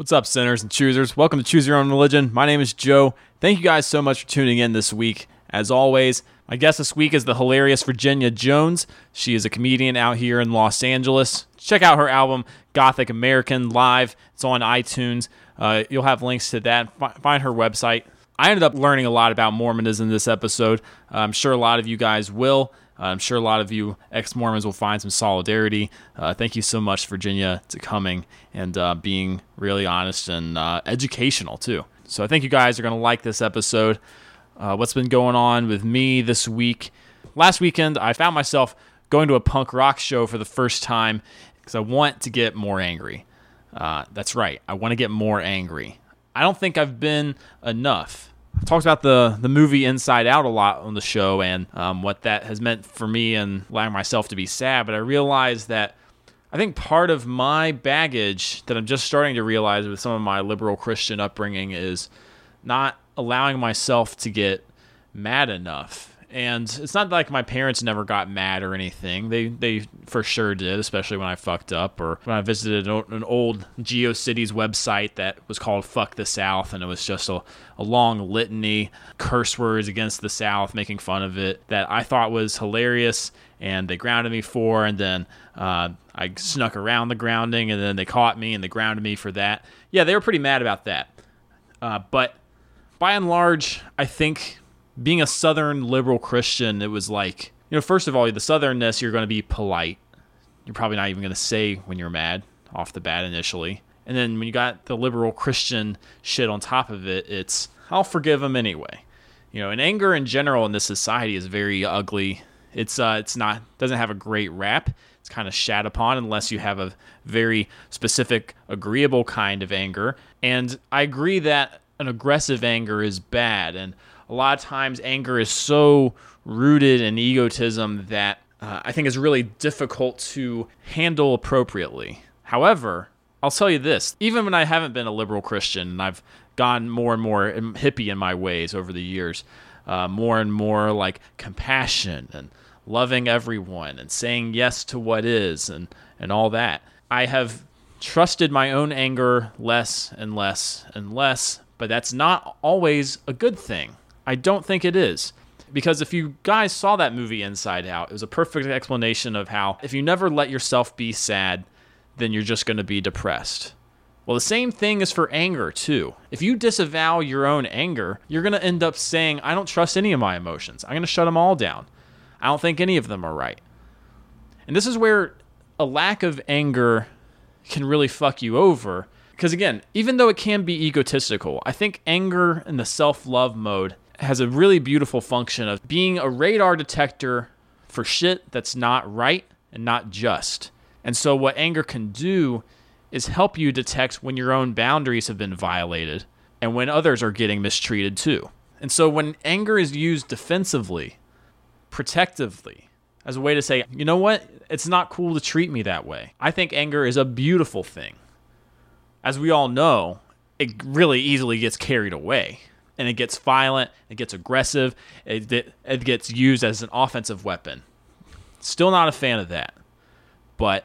What's up, sinners and choosers? Welcome to Choose Your Own Religion. My name is Joe. Thank you guys so much for tuning in this week. As always, my guest this week is the hilarious Virginia Jones. She is a comedian out here in Los Angeles. Check out her album, Gothic American, live. It's on iTunes. Uh, you'll have links to that. Find her website. I ended up learning a lot about Mormonism this episode. I'm sure a lot of you guys will. I'm sure a lot of you ex Mormons will find some solidarity. Uh, thank you so much, Virginia, to coming and uh, being really honest and uh, educational, too. So I think you guys are going to like this episode. Uh, what's been going on with me this week? Last weekend, I found myself going to a punk rock show for the first time because I want to get more angry. Uh, that's right, I want to get more angry. I don't think I've been enough talked about the the movie Inside Out a lot on the show and um, what that has meant for me and allowing myself to be sad. But I realized that I think part of my baggage that I'm just starting to realize with some of my liberal Christian upbringing is not allowing myself to get mad enough and it's not like my parents never got mad or anything. They they for sure did, especially when I fucked up or when I visited an old GeoCities website that was called "Fuck the South" and it was just a, a long litany curse words against the South, making fun of it that I thought was hilarious, and they grounded me for. And then uh, I snuck around the grounding, and then they caught me and they grounded me for that. Yeah, they were pretty mad about that. Uh, but by and large, I think being a Southern liberal Christian, it was like, you know, first of all, the Southernness, you're going to be polite. You're probably not even going to say when you're mad off the bat initially. And then when you got the liberal Christian shit on top of it, it's, I'll forgive them anyway. You know, and anger in general in this society is very ugly. It's, uh, it's not, doesn't have a great rap. It's kind of shat upon unless you have a very specific, agreeable kind of anger. And I agree that an aggressive anger is bad. And a lot of times anger is so rooted in egotism that uh, I think is really difficult to handle appropriately. However, I'll tell you this even when I haven't been a liberal Christian and I've gone more and more hippie in my ways over the years, uh, more and more like compassion and loving everyone and saying yes to what is and, and all that, I have trusted my own anger less and less and less, but that's not always a good thing. I don't think it is. Because if you guys saw that movie Inside Out, it was a perfect explanation of how if you never let yourself be sad, then you're just going to be depressed. Well, the same thing is for anger, too. If you disavow your own anger, you're going to end up saying, I don't trust any of my emotions. I'm going to shut them all down. I don't think any of them are right. And this is where a lack of anger can really fuck you over. Because again, even though it can be egotistical, I think anger in the self love mode has a really beautiful function of being a radar detector for shit that's not right and not just. And so, what anger can do is help you detect when your own boundaries have been violated and when others are getting mistreated too. And so, when anger is used defensively, protectively, as a way to say, you know what, it's not cool to treat me that way, I think anger is a beautiful thing. As we all know, it really easily gets carried away and it gets violent, it gets aggressive, it, it, gets used as an offensive weapon. Still not a fan of that. But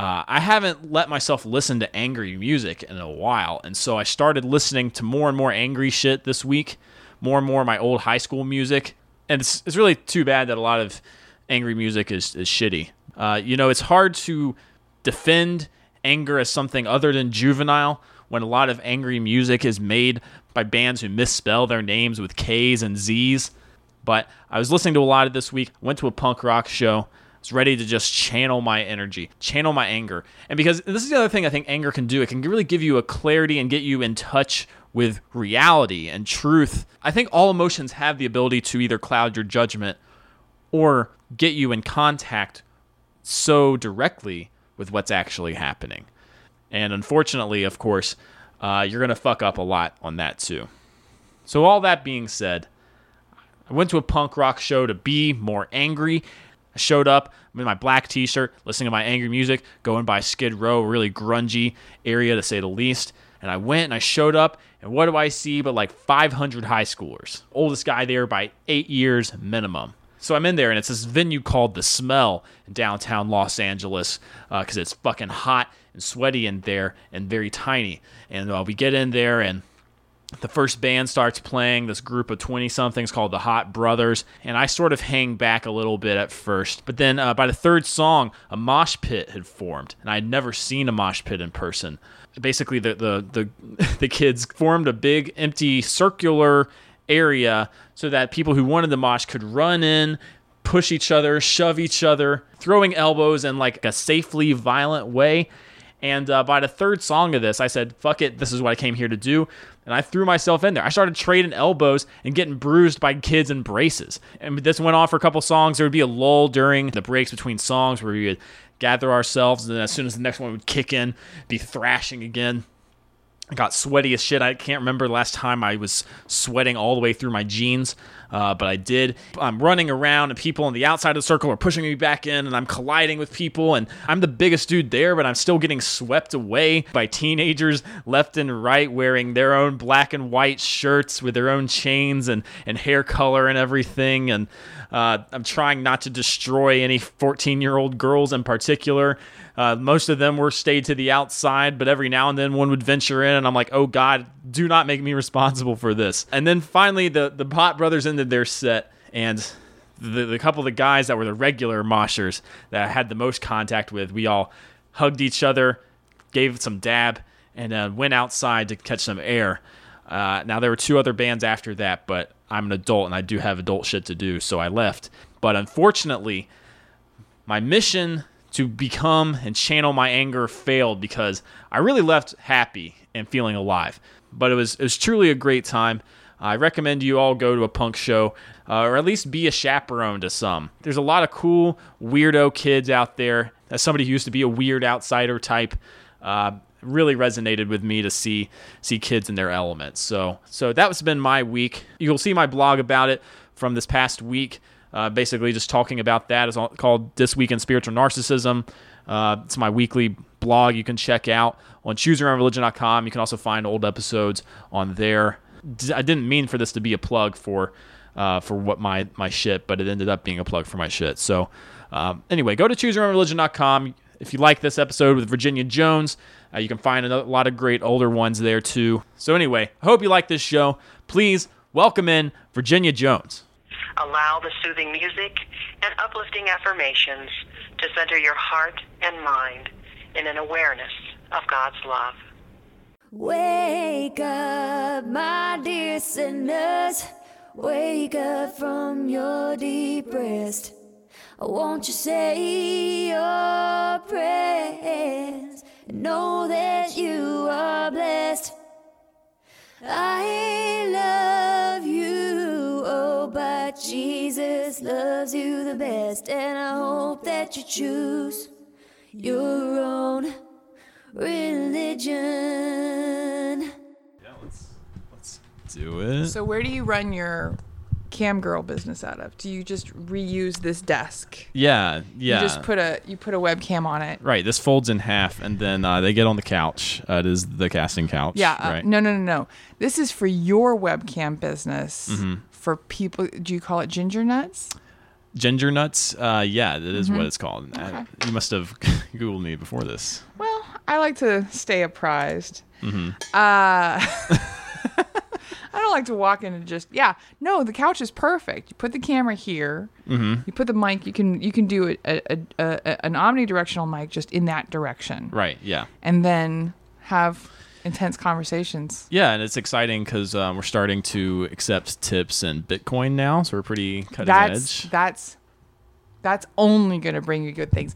uh, I haven't let myself listen to angry music in a while, and so I started listening to more and more angry shit this week, more and more of my old high school music, and it's, it's really too bad that a lot of angry music is, is shitty. Uh, you know, it's hard to defend anger as something other than juvenile when a lot of angry music is made by bands who misspell their names with K's and Z's. But I was listening to a lot of this week, went to a punk rock show, was ready to just channel my energy, channel my anger. And because this is the other thing I think anger can do, it can really give you a clarity and get you in touch with reality and truth. I think all emotions have the ability to either cloud your judgment or get you in contact so directly with what's actually happening. And unfortunately, of course, uh, you're going to fuck up a lot on that too. So, all that being said, I went to a punk rock show to be more angry. I showed up in my black t shirt, listening to my angry music, going by Skid Row, really grungy area to say the least. And I went and I showed up, and what do I see but like 500 high schoolers? Oldest guy there by eight years minimum. So I'm in there, and it's this venue called The Smell in downtown Los Angeles because it's fucking hot and sweaty in there and very tiny. And uh, we get in there, and the first band starts playing this group of 20 somethings called the hot brothers. And i sort of hang back a little bit at first but then uh, by the third song a mosh pit had formed and i'd never seen a mosh pit in person. Basically the, the, the, the kids formed a big empty circular area so that people who wanted the mosh could run in push each other shove each other throwing elbows in like a safely violent way and uh, by the third song of this, I said, fuck it, this is what I came here to do. And I threw myself in there. I started trading elbows and getting bruised by kids in braces. And this went on for a couple songs. There would be a lull during the breaks between songs where we would gather ourselves. And then as soon as the next one would kick in, be thrashing again. I got sweaty as shit. I can't remember last time I was sweating all the way through my jeans, uh, but I did. I'm running around, and people on the outside of the circle are pushing me back in, and I'm colliding with people. And I'm the biggest dude there, but I'm still getting swept away by teenagers left and right wearing their own black and white shirts with their own chains and, and hair color and everything. And uh, I'm trying not to destroy any 14 year old girls in particular. Uh, most of them were stayed to the outside, but every now and then one would venture in, and I'm like, oh God, do not make me responsible for this. And then finally, the the Pot Brothers ended their set, and the, the couple of the guys that were the regular moshers that I had the most contact with, we all hugged each other, gave some dab, and uh, went outside to catch some air. Uh, now there were two other bands after that, but I'm an adult and I do have adult shit to do, so I left. But unfortunately, my mission to become and channel my anger failed because I really left happy and feeling alive. But it was it was truly a great time. I recommend you all go to a punk show uh, or at least be a chaperone to some. There's a lot of cool weirdo kids out there. As somebody who used to be a weird outsider type, uh, really resonated with me to see see kids in their element. So so that was been my week. You'll see my blog about it from this past week. Uh, basically, just talking about that is called This Week in Spiritual Narcissism. Uh, it's my weekly blog you can check out on chooseyourownreligion.com. You can also find old episodes on there. I didn't mean for this to be a plug for uh, for what my my shit, but it ended up being a plug for my shit. So um, anyway, go to chooseyourownreligion.com. If you like this episode with Virginia Jones, uh, you can find a lot of great older ones there too. So anyway, I hope you like this show. Please welcome in Virginia Jones. Allow the soothing music and uplifting affirmations to center your heart and mind in an awareness of God's love. Wake up, my dear sinners. Wake up from your deep rest. Won't you say your prayers know that you are blessed? I love Jesus loves you the best, and I hope that you choose your own religion. Yeah, let's let's do it. So where do you run your cam girl business out of? Do you just reuse this desk? Yeah, yeah. You just put a you put a webcam on it. right. This folds in half, and then uh, they get on the couch. Uh, it is the casting couch. Yeah. Uh, right. no, no, no, no. This is for your webcam business. Mm-hmm. For people, do you call it ginger nuts? Ginger nuts. Uh, yeah, that is Mm-hmm. what it's called. I- you must have googled me before this. Well, I like to stay apprised. Mm-hmm. Uh, I don't like to walk in and just yeah. No, the couch is perfect. You put the camera here. Mm-hmm. You put the mic. You can you can do a, a, a, an omnidirectional mic just in that direction, Right. Yeah. and then have intense conversations. Yeah, and it's exciting because um, we're starting to accept tips in Bitcoin now, so we're pretty cutting That's edge. that's that's only going to bring you good things.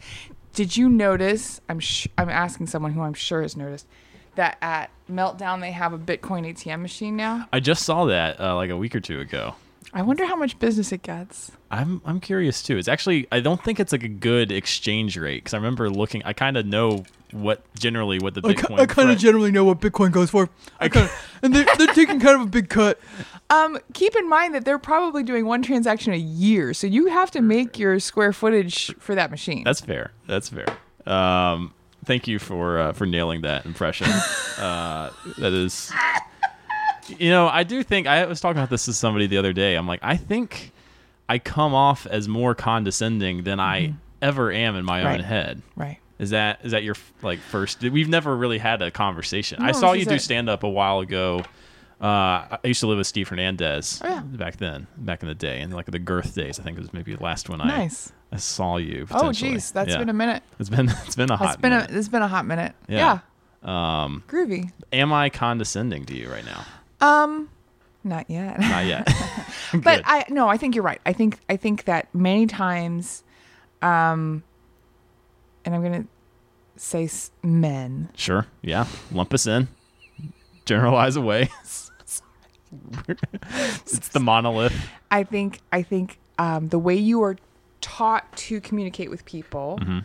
Did you notice? I'm sh- I'm asking someone who I'm sure has noticed that at Meltdown they have a Bitcoin ATM machine now. I just saw that uh, like a week or two ago. I wonder how much business it gets. I'm I'm curious too. It's actually I don't think it's like a good exchange rate because I remember looking. I kind of know what generally what the Bitcoin. I kind of generally know what Bitcoin goes for. I kind of, and they're, they're taking kind of a big cut. Um, keep in mind that they're probably doing one transaction a year, so you have to make your square footage for that machine. That's fair. That's fair. Um, thank you for uh, for nailing that impression. uh, that is, you know, I do think I was talking about this to somebody the other day. I'm like, I think I come off as more condescending than I ever am in my Mm-hmm. Right. own head. Right. Is that is that your like first? We've never really had a conversation. I saw you do stand up a while ago. Uh, I used to live with Steve Hernandez Oh, yeah. back then, back in the day, and like the Girth days. I think it was maybe the last one Nice. I, I saw you. Oh, geez, that's Yeah. been a minute. It's been it's been a hot. It's been minute. a it's been a hot minute. Yeah. Yeah. Um, Groovy. am I condescending to you right now? Um, not yet. Not yet. but I no, I think you're right. I think I think that many times, um, and I'm gonna say s- men. Sure. Yeah. Lump us in. Generalize away. it's the monolith. I think I think um, the way you are taught to communicate with people, Mm-hmm.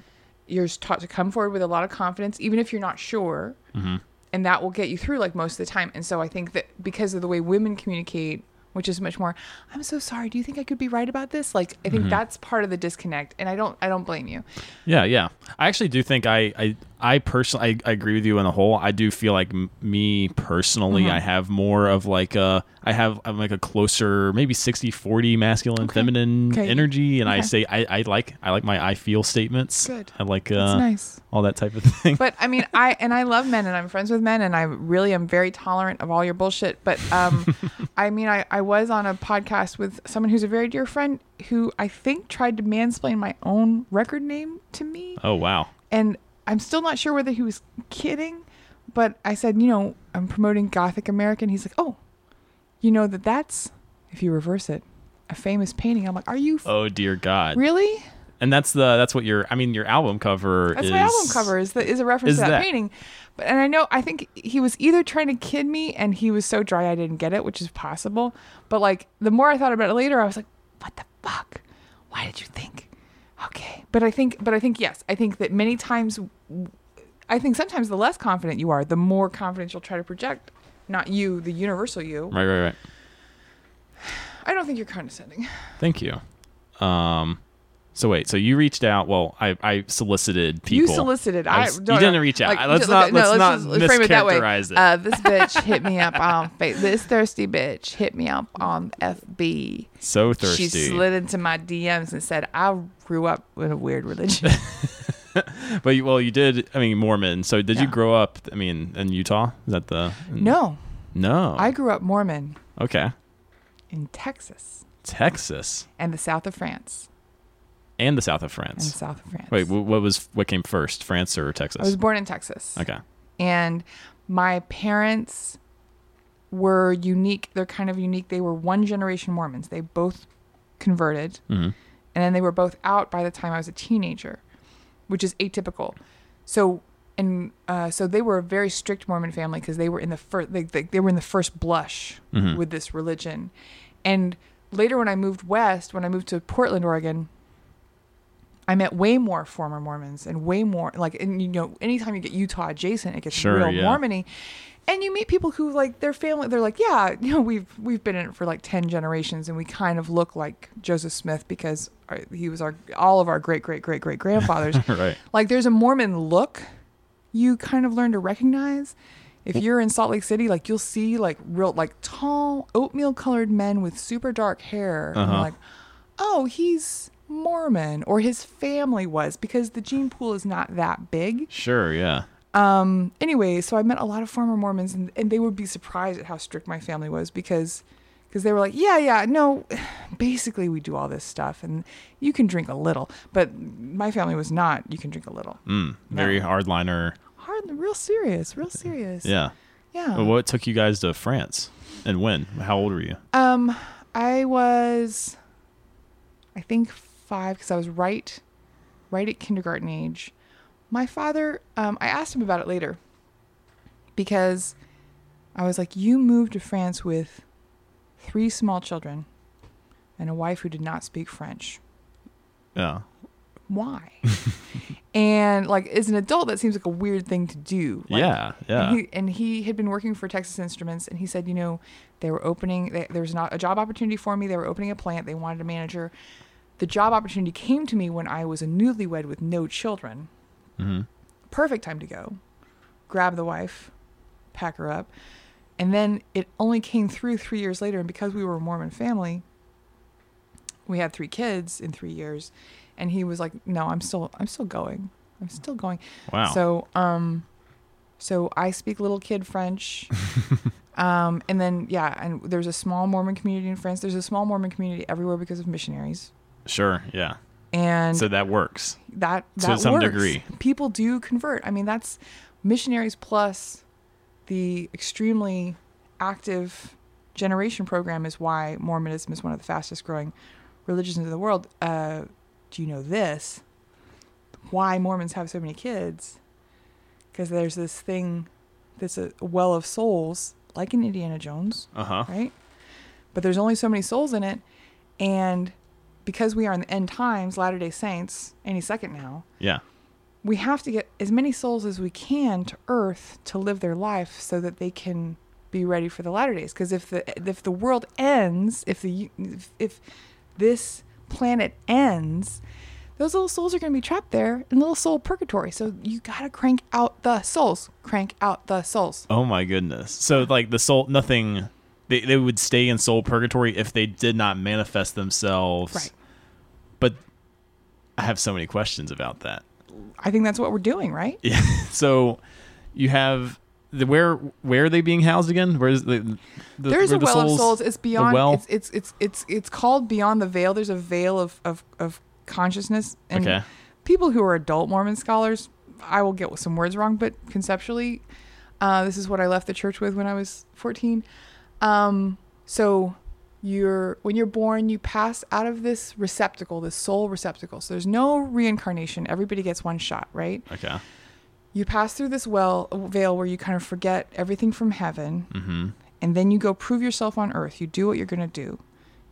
you're taught to come forward with a lot of confidence, even if you're not sure, Mm-hmm. and that will get you through like most of the time. And so I think that because of the way women communicate, which is much more, I'm so sorry. Do you think I could be right about this? Like I Mm-hmm. think that's part of the disconnect, and I don't I don't blame you. Yeah, yeah. I actually do think I, I, I personally, I, I agree with you in the whole. I do feel like m- me personally, Mm-hmm. I have more of like a, I have I'm like a closer, maybe 60, 40 masculine, feminine Okay. energy, and I say I, I like, I like my I feel statements. Good. I like uh, nice. all that type of thing. But I mean, I and I love men, and I'm friends with men, and I really am very tolerant of all your bullshit. But um, I mean, I I was on a podcast with someone who's a very dear friend who I think tried to mansplain my own record name to me, oh wow. and I'm still not sure whether he was kidding. But I said, you know, I'm promoting Gothic American. He's like, oh, you know that that's if you reverse it, a famous painting. I'm like, are you f- Oh dear God. really? And that's the that's what your I mean your album cover is. That's is. my album cover is the, is a reference is to that, that. painting. But and I know I think he was either trying to kid me and he was so dry I didn't get it, which is possible. But like the more I thought about it later, I was like, what the fuck? Why did you think? Okay. But I think but I think yes, I think that many times I think sometimes the less confident you are, the more confidence you'll try to project. Not you, the universal you. Right, right, right. I don't think you're condescending. Thank you. Um, so wait, so you reached out. Well, I, I solicited people. You solicited. I I, was- you didn't reach out. like, Let's not- no, let's not just- let's frame it that way. mischaracterize it. Uh, this bitch hit me up on fa- this thirsty bitch hit me up on FB. So thirsty. She slid into my DMs and said, "I grew up in a weird religion." But you, well, you did. I mean, Mormon. So did you grow up? I mean, in Utah? Is that the no, No. I grew up Mormon okay. in Texas Texas and the south of France. And the south of And the France. south of France. Wait, what was what came first, France or Texas? I was born in Texas. okay. and my parents were unique they're kind of unique they were one generation mormons they both converted hmm and then they were both out by the time i was a teenager which is atypical so and uh, so they were a very strict mormon family because they were in the first they, they, they were in the first blush Mhm. with this religion and later when i moved west when i moved to portland oregon I met way more former Mormons and way more like and you know anytime you get Utah adjacent it gets Sure, real yeah. Mormony and you meet people who like their family they're like yeah you know we've we've been in it for like 10 generations and we kind of look like Joseph Smith because our, he was our all of our great great great great grandfathers Right. like there's a Mormon look you kind of learn to recognize if you're in Salt Lake City like you'll see like real like tall oatmeal colored men with super dark hair and Uh-huh. you're like oh he's Mormon or his family was because the gene pool is not that big Sure. Yeah. um anyway so i met a lot of former mormons and, and they would be surprised at how strict my family was because because they were like yeah yeah no basically we do all this stuff and you can drink a little but my family was not you can drink a little Mm, very No. hardliner. hard real serious real serious Yeah. yeah But what took you guys to France, and when? How old were you? um i was i think five because i was right right at kindergarten age my father um, i asked him about it later because i was like you moved to france with three small children and a wife who did not speak french Yeah. why and like as an adult that seems like a weird thing to do Like, yeah. Yeah. and he, and he had been working for Texas Instruments, and he said, you know, they were opening. They, there was not a job opportunity for me. They were opening a plant. They wanted a manager. The job opportunity came to me when I was a newlywed with no children. hmm Perfect time to go. Grab the wife, pack her up, and then it only came through three years later. And because we were a Mormon family, we had three kids in three years, and he was like, "No, I'm still, I'm still going. I'm still going." Wow. So, um, so I speak little kid French. um, and then yeah, and there's a small Mormon community in France. There's a small Mormon community everywhere because of missionaries, sure. Yeah. and So that works. that to that some works. degree. People do convert. I mean, that's missionaries plus the extremely active generation program is why Mormonism is one of the fastest growing religions in the world. Uh, do you know this? Why Mormons have so many kids? Because there's this thing that's a well of souls, like in Indiana Jones, Uh huh. right? But there's only so many souls in it, and because we are in the end times, Latter Day Saints, any second now, Yeah. we have to get as many souls as we can to Earth to live their life, so that they can be ready for the latter days. Because if the if the world ends, if the if, if this planet ends, those little souls are going to be trapped there in little soul purgatory. So you got to crank out the souls. Crank out the souls. Oh my goodness. So like the soul, nothing. They they would stay in soul purgatory if they did not manifest themselves. Right. But I have so many questions about that. I think that's what we're doing, right? Yeah. So you have the where where are they being housed again? Where's the, the There's a the well of souls. It's beyond. well? It's, it's it's it's it's called beyond the veil. There's a veil of of of consciousness. And Okay. people who are adult Mormon scholars, I will get some words wrong, but conceptually, uh, this is what I left the church with when I was 14. Um, so you're when you're born, you pass out of this receptacle, this soul receptacle. So there's no reincarnation. Everybody gets one shot, right? okay. You pass through this well veil where you kind of forget everything from heaven, Mm-hmm. and then you go prove yourself on earth. You do what you're going to do.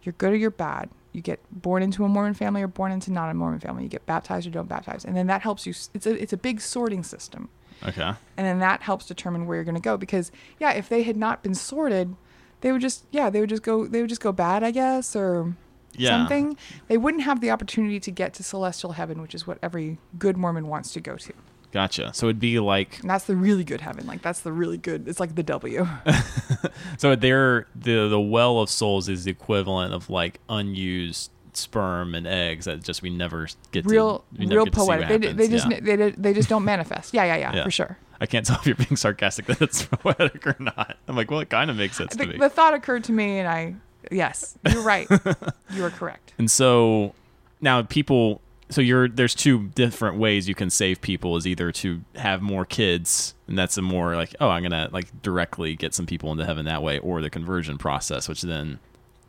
You're good or you're bad. You get born into a Mormon family or born into not a Mormon family. You get baptized or don't baptize, and then that helps you. It's a it's a big sorting system, Okay. and then that helps determine where you're going to go. Because yeah, if they had not been sorted, they would just yeah they would just go they would just go bad, I guess, or Yeah. something. They wouldn't have the opportunity to get to celestial heaven, which is what every good Mormon wants to go to. Gotcha. So it'd be like And that's the really good heaven. Like that's the really good. It's like the W. so there the the well of souls is the equivalent of like unused sperm and eggs that just we never get real, to never real get to poetic. They, they just Yeah. they, they just don't manifest. Yeah, yeah, yeah, Yeah. for sure. I can't tell if you're being sarcastic that it's poetic or not. I'm like, well, it kind of makes sense The, to me. the thought occurred to me, and I yes, you're right. you are correct. And so now people so you're there's two different ways you can save people is either to have more kids and that's a more like oh I'm gonna like directly get some people into heaven that way or the conversion process which then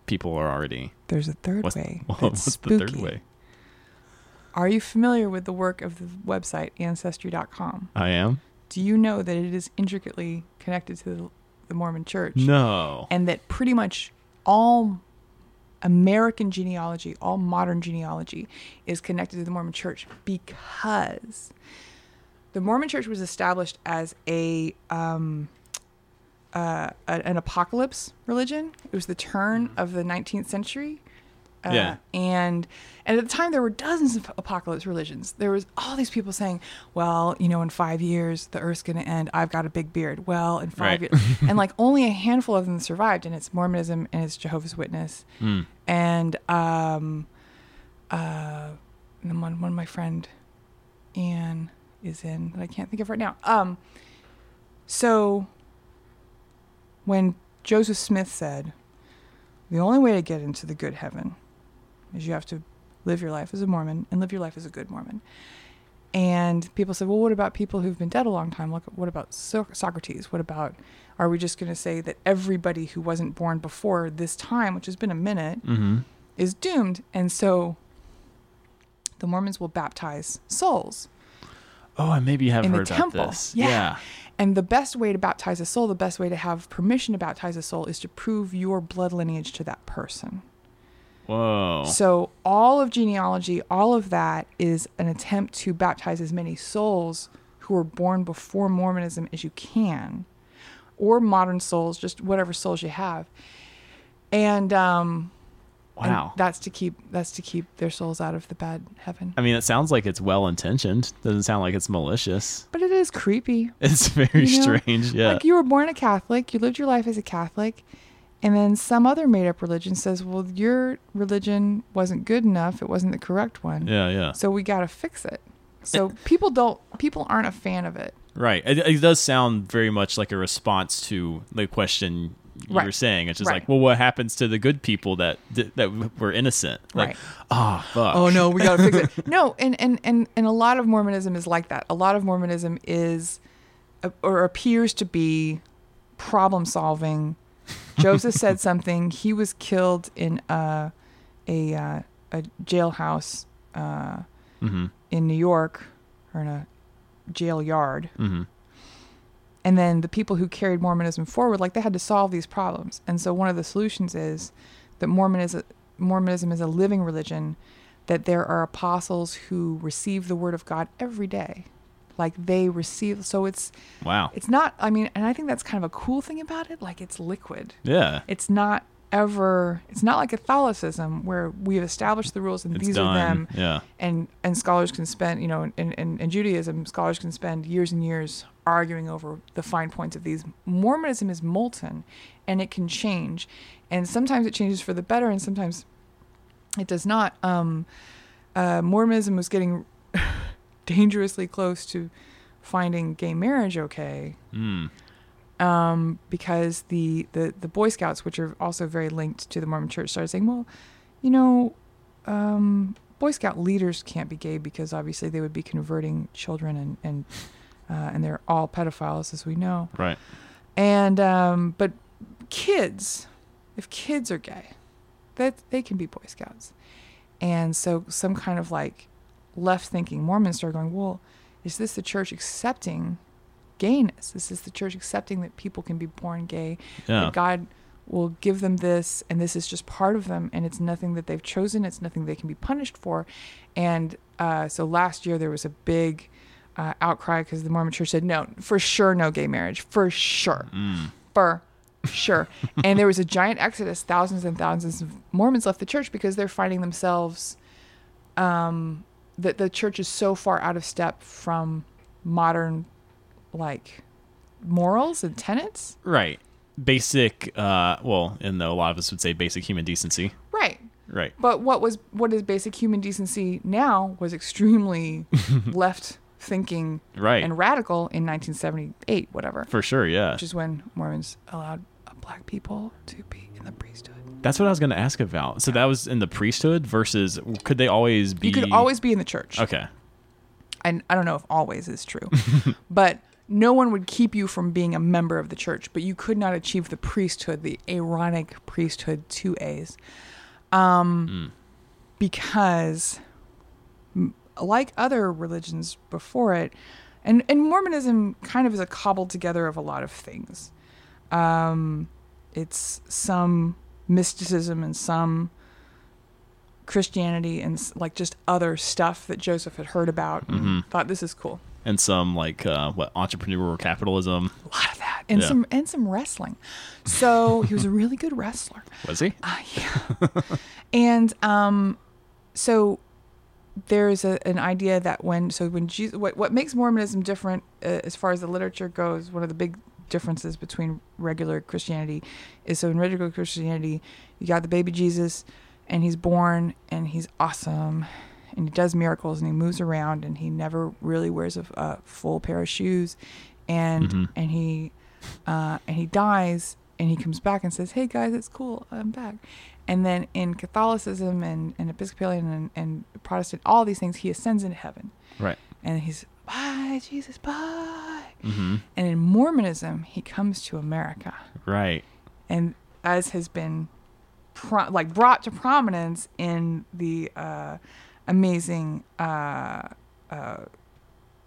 people are already There's a third what's, way. what's that's the spooky. third way Are you familiar with the work of the website Ancestry.com? I am Do you know that it is intricately connected to the, the Mormon Church? no and that pretty much all American genealogy, all modern genealogy, is connected to the Mormon Church because the Mormon Church was established as a, um, uh, an apocalypse religion. It was the turn of the 19th century. Uh, Yeah. And and at the time there were dozens of apocalypse religions. There was all these people saying, "Well, you know, in five years the Earth's going to end. I've got a big beard." Well, in five Right. years, and like only a handful of them survived, and it's Mormonism and it's Jehovah's Witness, Mm. and um, uh, and then one one of my friend, Anne, is in that I can't think of right now. Um, so when Joseph Smith said, "The only way to get into the good heaven is you have to live your life as a Mormon and live your life as a good Mormon." And people said, "Well, what about people who've been dead a long time? Look, what about so- Socrates? What about? Are we just going to say that everybody who wasn't born before this time, which has been a minute, mm-hmm. is doomed?" And so the Mormons will baptize souls oh I maybe you have in the heard about temple. this Yeah. And the best way to baptize a soul, the best way to have permission to baptize a soul is to prove your blood lineage to that person. Whoa. So all of genealogy, all of that is an attempt to baptize as many souls who were born before Mormonism as you can, or modern souls, just whatever souls you have. And um, and wow. that's to keep that's to keep their souls out of the bad heaven. I mean it sounds like it's well intentioned doesn't sound like it's malicious. But it is creepy. it's very You know, strange yeah. Like you were born a Catholic, you lived your life as a Catholic, And then some other made up religion says, well, your religion wasn't good enough. It wasn't the correct one. Yeah, yeah. So we got to fix it. So eh, eh. people don't, people aren't a fan of it. Right. It, it does sound very much like a response to the question you Right. were saying. It's just Right. like, well, what happens to the good people that that were innocent? Like, Right. oh fuck. Oh no, we gotta fix it. No, and, and and and a lot of Mormonism is like that. A lot of Mormonism is, uh, or appears to be, problem solving. Joseph said something. He was killed in a a uh, a jailhouse uh, Mm-hmm. in New York, or in a jail yard. Mm-hmm. and then the people who carried Mormonism forward, like they had to solve these problems. And so one of the solutions is that Mormon is a, Mormonism is a living religion, that there are apostles who receive the word of God every day, like they receive. So it's Wow. it's not. I mean, and I think that's kind of a cool thing about it. Like it's liquid. Yeah. It's not ever. It's not like Catholicism where we've established the rules and It's these done. are them Yeah. and and scholars can spend you know in, in, in judaism scholars can spend years and years arguing over the fine points of these mormonism is molten and it can change and sometimes it changes for the better and sometimes it does not um, uh, mormonism was getting dangerously close to finding gay marriage okay Mm. um, because the, the the Boy Scouts, which are also very linked to the Mormon Church, started saying, well, you know, um, Boy Scout leaders can't be gay because obviously they would be converting children and and uh, and they're all pedophiles, as we know. Right. And um, but kids, if kids are gay, that they can be Boy Scouts. And so some kind of like left thinking Mormons started going, well, is this the church accepting gayness? This is this the church accepting that people can be born gay? Yeah. That God will give them this and this is just part of them and it's nothing that they've chosen. It's nothing they can be punished for. And uh, so last year there was a big uh, outcry because the Mormon church said, no, for sure, no gay marriage. For sure. Mm. For sure. and there was a giant exodus. Thousands and thousands of Mormons left the church because they're finding themselves um, that the church is so far out of step from modern, like, morals and tenets. Right. Basic. Uh. Well, and though a lot of us would say basic human decency. Right. Right. But what was what is basic human decency now was extremely left thinking Right. and radical in 1978, whatever, For sure. Yeah. which is when Mormons allowed black people to be in the priesthood. That's what I was going to ask about. So that was in the priesthood versus could they always be? You could always be in the church. Okay. and I don't know if always is true, but no one would keep you from being a member of the church, but you could not achieve the priesthood, the Aaronic priesthood, two A's, um, because like other religions before it, and and Mormonism kind of is a cobbled together of a lot of things. Um, it's some mysticism and some Christianity and like just other stuff that Joseph had heard about and thought this is cool. And some like uh, what entrepreneurial capitalism A lot of that and Yeah. some and some wrestling. So he was a really good wrestler. was he? Uh, yeah. and um, so there's a, an idea that when so when Jesus, what what makes Mormonism different uh, as far as the literature goes, one of the big differences between regular Christianity is so in regular Christianity, you got the baby Jesus, and he's born and he's awesome. And he does miracles and he moves around and he never really wears a, a full pair of shoes, and Mhm. and he uh, and he dies and he comes back and says, "Hey guys, it's cool, I'm back." And then in Catholicism and, and Episcopalian and, and Protestant, all these things, he ascends into heaven, Right. and he's bye Jesus, bye. Mm-hmm. And in Mormonism, he comes to America, Right. and as has been pro- like brought to prominence in the uh, amazing uh, uh,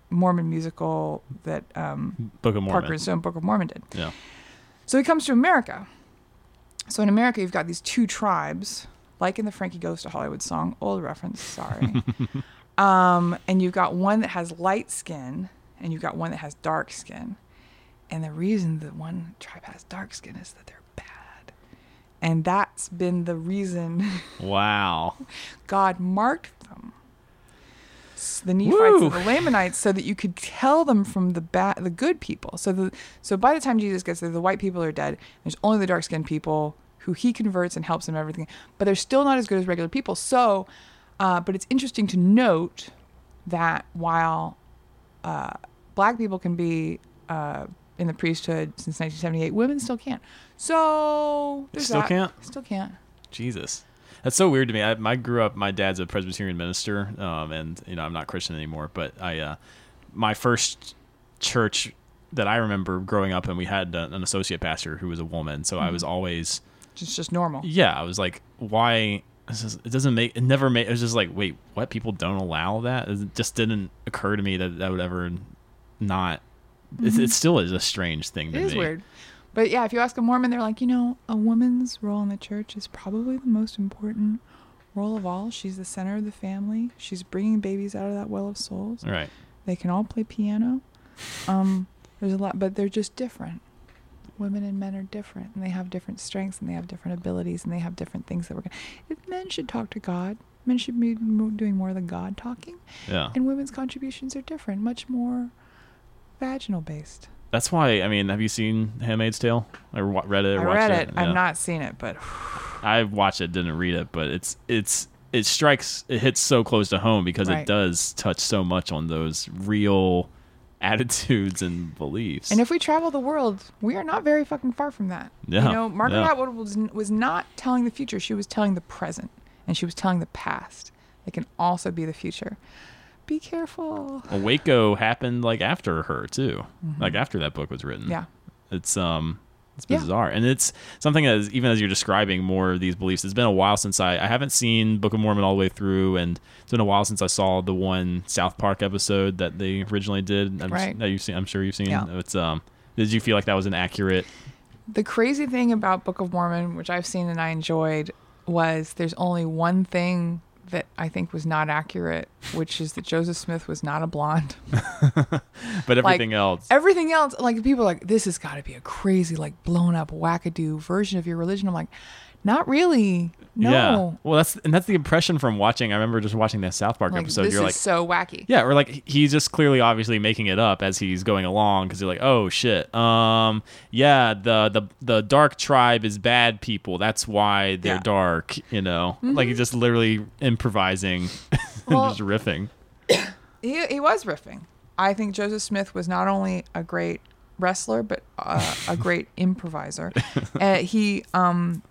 Mormon musical that um, Book of Mormon. Parker and Stone Book of Mormon did. Yeah. So he comes to America. So in America, you've got these two tribes, like in the Frankie Goes to Hollywood song, old reference, sorry. um, and you've got one that has light skin, and you've got one that has dark skin. And the reason that one tribe has dark skin is that they're bad. And that's been the reason Wow. God marked them. the Nephites Woo. and the Lamanites, so that you could tell them from the bad, the good people. So the so by the time Jesus gets there, the white people are dead. There's only the dark skinned people who he converts and helps them everything, but they're still not as good as regular people. So, uh, but it's interesting to note that while uh, black people can be uh, in the priesthood since 1978, women still can't. So there's Still that. can't? Still can't. Jesus. That's so weird to me. I, I grew up. My dad's a Presbyterian minister, um, and you know I'm not Christian anymore. But I, uh, my first church that I remember growing up and we had uh, an associate pastor who was a woman. So I Mm-hmm. was always, Just just normal. yeah, I was like, why? Is, it doesn't make. It never made. It was just like, wait, what? People don't allow that. It just didn't occur to me that that would ever not. It, it still is a strange thing to Mm-hmm. It is me. weird. But yeah, if you ask a Mormon, they're like, you know, a woman's role in the church is probably the most important role of all. She's the center of the family. She's bringing babies out of that well of souls. Right. They can all play piano. Um, there's a lot, but they're just different. Women and men are different, and they have different strengths, and they have different abilities, and they have different things that we're gonna. If men should talk to God, men should be doing more of the God talking, Yeah. and women's contributions are different, much more vaginal based. That's why. I mean, have you seen *Handmaid's Tale* wa- read it? Or I read it. it. Yeah. I've not seen it, but I watched it, didn't read it, but it's it's it strikes it hits so close to home because Right. it does touch so much on those real attitudes and beliefs. and if we travel the world, we are not very fucking far from that. Yeah, You know, Margaret yeah. Atwood was was not telling the future; she was telling the present, and she was telling the past. It can also be the future. Be careful. Well, Waco happened like after her too, like after that book was written. Mm-hmm. Yeah. it's um it's Yeah. bizarre and it's something as even as you're describing more of these beliefs it's been a while since i i haven't seen book of mormon all the way through and it's been a while since i saw the one south park episode that they originally did I'm, Right. that you've seen i'm sure you've seen Yeah. it's um did you feel like that was an accurate The crazy thing about Book of Mormon, which I've seen and I enjoyed, was there's only one thing that I think was not accurate, which is that Joseph Smith was not a blonde. but everything else Everything else, like people are like, this has got to be a crazy, like blown up wackadoo version of your religion. I'm like, not really. No. yeah well that's and that's the impression from watching i remember just watching that south park Like, episode this you're is like so wacky. Yeah, or like he's just clearly obviously making it up as he's going along because you're like, oh shit, um, yeah, the the the dark tribe is bad people. That's why they're Yeah. Mm-hmm. dark. You know, like he's just literally improvising and Well- just riffing. He, he was riffing. I think Joseph Smith was not only a great wrestler, but uh, a great improviser. uh, he, um,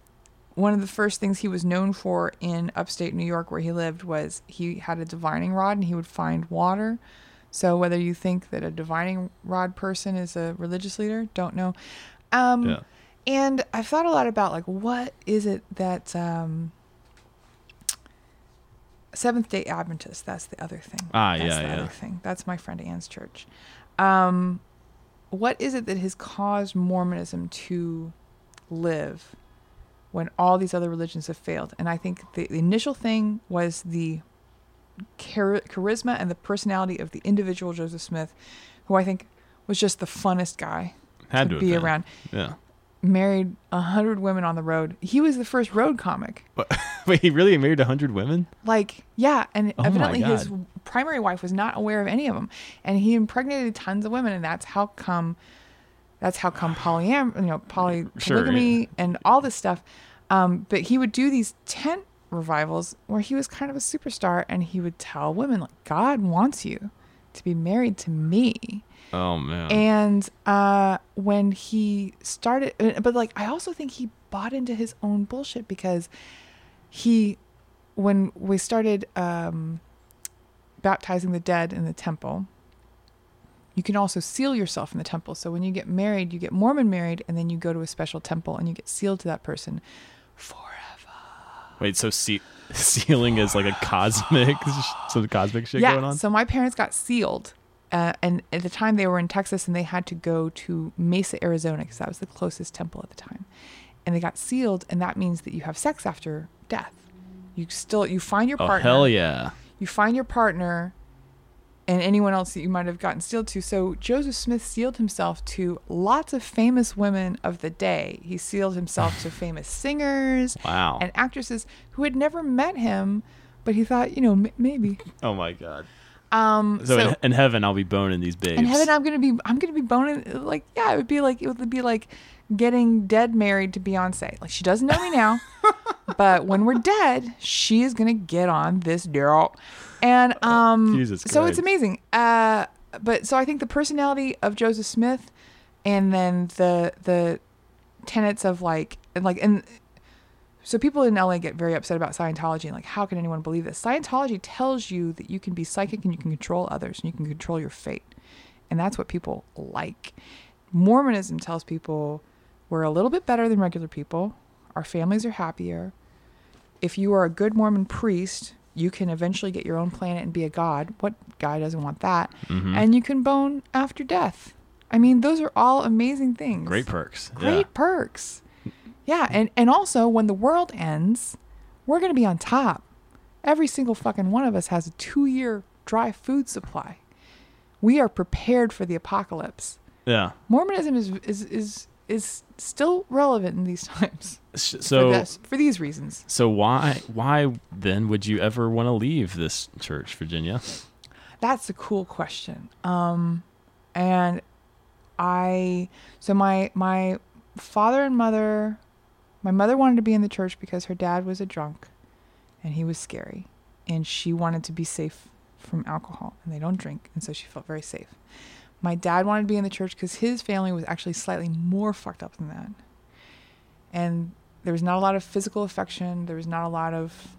one of the first things he was known for in upstate New York, where he lived, was he had a divining rod and he would find water. So whether you think that a divining rod person is a religious leader, don't know. Um, Yeah. And I've thought a lot about like what is it that um, Seventh Day Adventist. That's the other thing. Ah, that's yeah, the yeah. Other thing. That's my friend Ann's church. Um, what is it that has caused Mormonism to live when all these other religions have failed? And I think the, the initial thing was the char- charisma and the personality of the individual Joseph Smith, who I think was just the funnest guy Had to to be around. Yeah. Married a hundred women on the road. He was the first road comic. But wait, he really married a hundred women? Like, yeah, and Oh evidently his primary wife was not aware of any of them, and he impregnated tons of women, and that's how come, that's how come polyam, you know, poly Sure, polygamy and all this stuff. Um, but he would do these tent revivals where he was kind of a superstar, and he would tell women like, God wants you to be married to me. Oh man. And uh, when he started, uh, but like, I also think he bought into his own bullshit because he, when we started um, baptizing the dead in the temple, you can also seal yourself in the temple. So when you get married, you get Mormon married, and then you go to a special temple and you get sealed to that person forever. wait, so se- sealing is like a cosmic, some cosmic shit yeah. going on? So my parents got sealed. Uh, and at the time they were in Texas and they had to go to Mesa, Arizona because that was the closest temple at the time. And they got sealed, and that means that you have sex after death. You still you find your partner. oh partner. hell yeah. You find your partner, and anyone else that you might have gotten sealed to. So Joseph Smith sealed himself to lots of famous women of the day. He sealed himself to famous singers Wow. and actresses who had never met him, but he thought, you know, m- maybe. oh my god. Um, So, so in, in heaven, I'll be boning these babes. in heaven, I'm gonna be I'm gonna be boning like yeah, it would be like it would be like getting dead married to Beyonce. Like she doesn't know me now, but when we're dead, she is gonna get on this girl, and um, Jesus so it's amazing. Uh, but so I think the personality of Joseph Smith, and then the the tenets of like and like and so people in LA get very upset about Scientology and like how can anyone believe this? Scientology tells you that you can be psychic and you can control others and you can control your fate. And that's what people like. Mormonism tells people we're a little bit better than regular people. Our families are happier. If you are a good Mormon priest, you can eventually get your own planet and be a god. What guy doesn't want that? Mm-hmm. And you can bone after death. I mean, those are all amazing things Great perks. great Yeah. perks. Yeah, and and also when the world ends, we're gonna be on top. Every single fucking one of us has a two-year dry food supply. We are prepared for the apocalypse. Yeah. Mormonism is is is is still relevant in these times S- for So, this for these reasons. so why, why then would you ever want to leave this church, Virginia? That's a cool question. Um, and I so my my father and mother, my mother wanted to be in the church because her dad was a drunk, and he was scary, and she wanted to be safe from alcohol, and they don't drink, and so she felt very safe. My dad wanted to be in the church because his family was actually slightly more fucked up than that, and there was not a lot of physical affection. There was not a lot of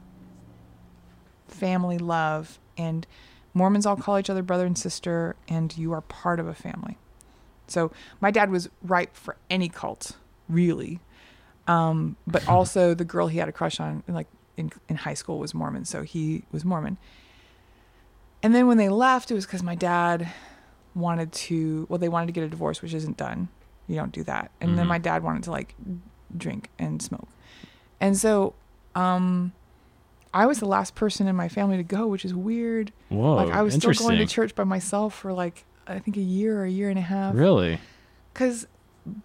family love, and Mormons all call each other brother and sister, and you are part of a family. So my dad was ripe for any cult, really. Um, but also the girl he had a crush on, like in in high school, was Mormon, so he was Mormon. And then when they left, it was because my dad wanted to. Well, they wanted to get a divorce, which isn't done. You don't do that. And then Mhm. my dad wanted to like drink and smoke, and so um, I was the last person in my family to go, which is weird. Whoa. like I was still going to church by myself for like I think a year or a year and a half. Really? Because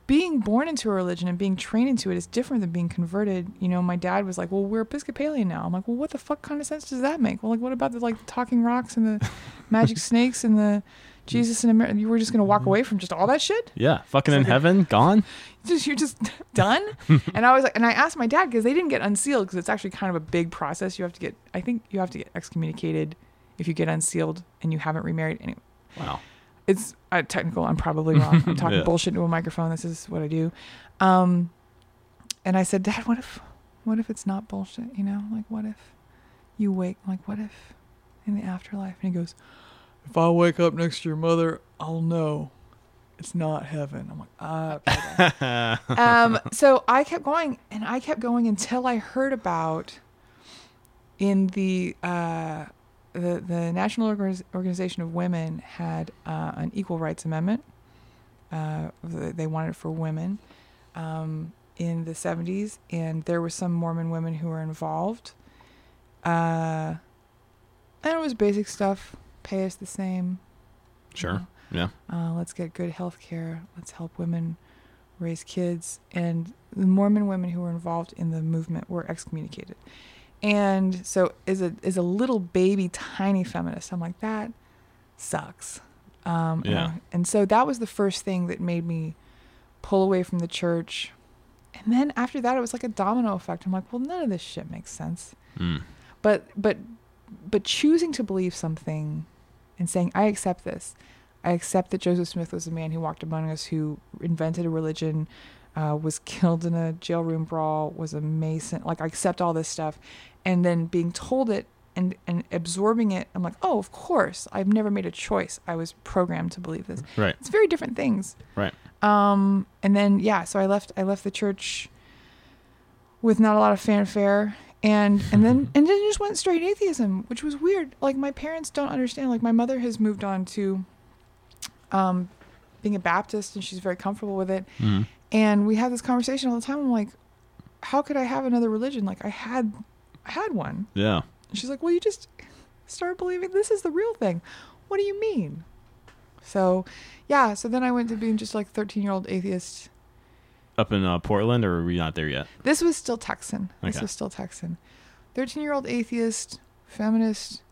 being born into a religion and being trained into it is different than being converted. You know, my dad was like, "Well, we're Episcopalian now." I'm like, "Well, what the fuck kind of sense does that make?" Well, like, what about the like talking rocks and the magic snakes and the Jesus in America? You were just gonna walk away from just all that shit? Yeah. Fucking in like heaven? Gone? Just you're just done? and I was like, and I asked my dad because they didn't get unsealed because it's actually kind of a big process. You have to get, I think you have to get excommunicated if you get unsealed and you haven't remarried. Anyway, Wow. it's uh, technical. I'm probably wrong. I'm talking Yeah. bullshit into a microphone. This is what I do. Um, and I said, Dad, what if, what if it's not bullshit? You know, like what if you wake? Like what if in the afterlife? And he goes, If I wake up next to your mother, I'll know it's not heaven. I'm like, uh, okay, um, so I kept going and I kept going until I heard about in the uh, the the National Organiz- Organization of Women had uh, an equal rights amendment. Uh, they wanted it for women um, in the 70s, and there were some Mormon women who were involved. Uh, and it was basic stuff: pay us the same. Sure. Yeah. Uh, let's get good health care. Let's help women raise kids. And the Mormon women who were involved in the movement were excommunicated. And so, as a as a little baby, tiny feminist, I'm like that sucks. Um, and Yeah. I- and so that was the first thing that made me pull away from the church. And then after that, it was like a domino effect. I'm like, well, none of this shit makes sense Mm. but but but choosing to believe something and saying i accept this. I accept that joseph smith was a man who walked among us who invented a religion uh, was killed in a jail room brawl was a mason like i accept all this stuff. And then being told it and and absorbing it i'm like oh of course. I've never made a choice. I was programmed to believe this. Right. it's very different things. Right. um and then yeah so i left i left the church with not a lot of fanfare and and then and then just went straight atheism which was weird like my parents don't understand like my mother has moved on to um being a baptist and she's very comfortable with it Mm. and we have this conversation all the time i'm like how could i have another religion like i had i had one Yeah. and she's like, Well, you just start believing this is the real thing. What do you mean? So, yeah. So then I went to being just like 13 year old atheist. Up in uh, Portland, or are we not there yet? This was still Texan. This Okay. was still Texan. 13 year old atheist, feminist,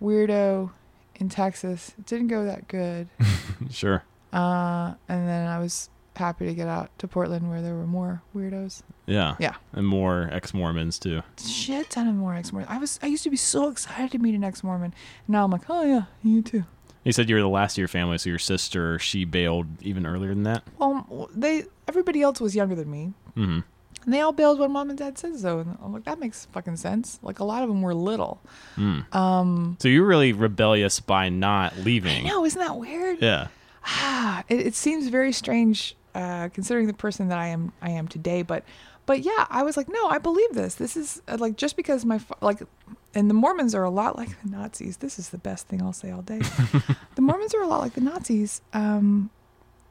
weirdo. in Texas. It didn't go that good. Sure. Uh, and then I was happy to get out to Portland where there were more weirdos. Yeah. Yeah. And more ex Mormons too. Shit ton of more ex Mormon. I was I used to be so excited to meet an ex Mormon. Now I'm like, oh yeah, you too. You said you were the last of your family, so your sister she bailed even earlier than that. Well, they everybody else was younger than me, hmm and they all bailed when mom and dad said so. And I'm like, that makes fucking sense. Like a lot of them were little. Mm. Um, So you were really rebellious by not leaving. no, isn't that weird? Yeah. Ah, it, it seems very strange uh, considering the person that I am I am today. But but yeah, I was like, no, I believe this. This is uh, like just because my fa- like, and the Mormons are a lot like the Nazis. This is the best thing I'll say all day. the Mormons are a lot like the Nazis. Um,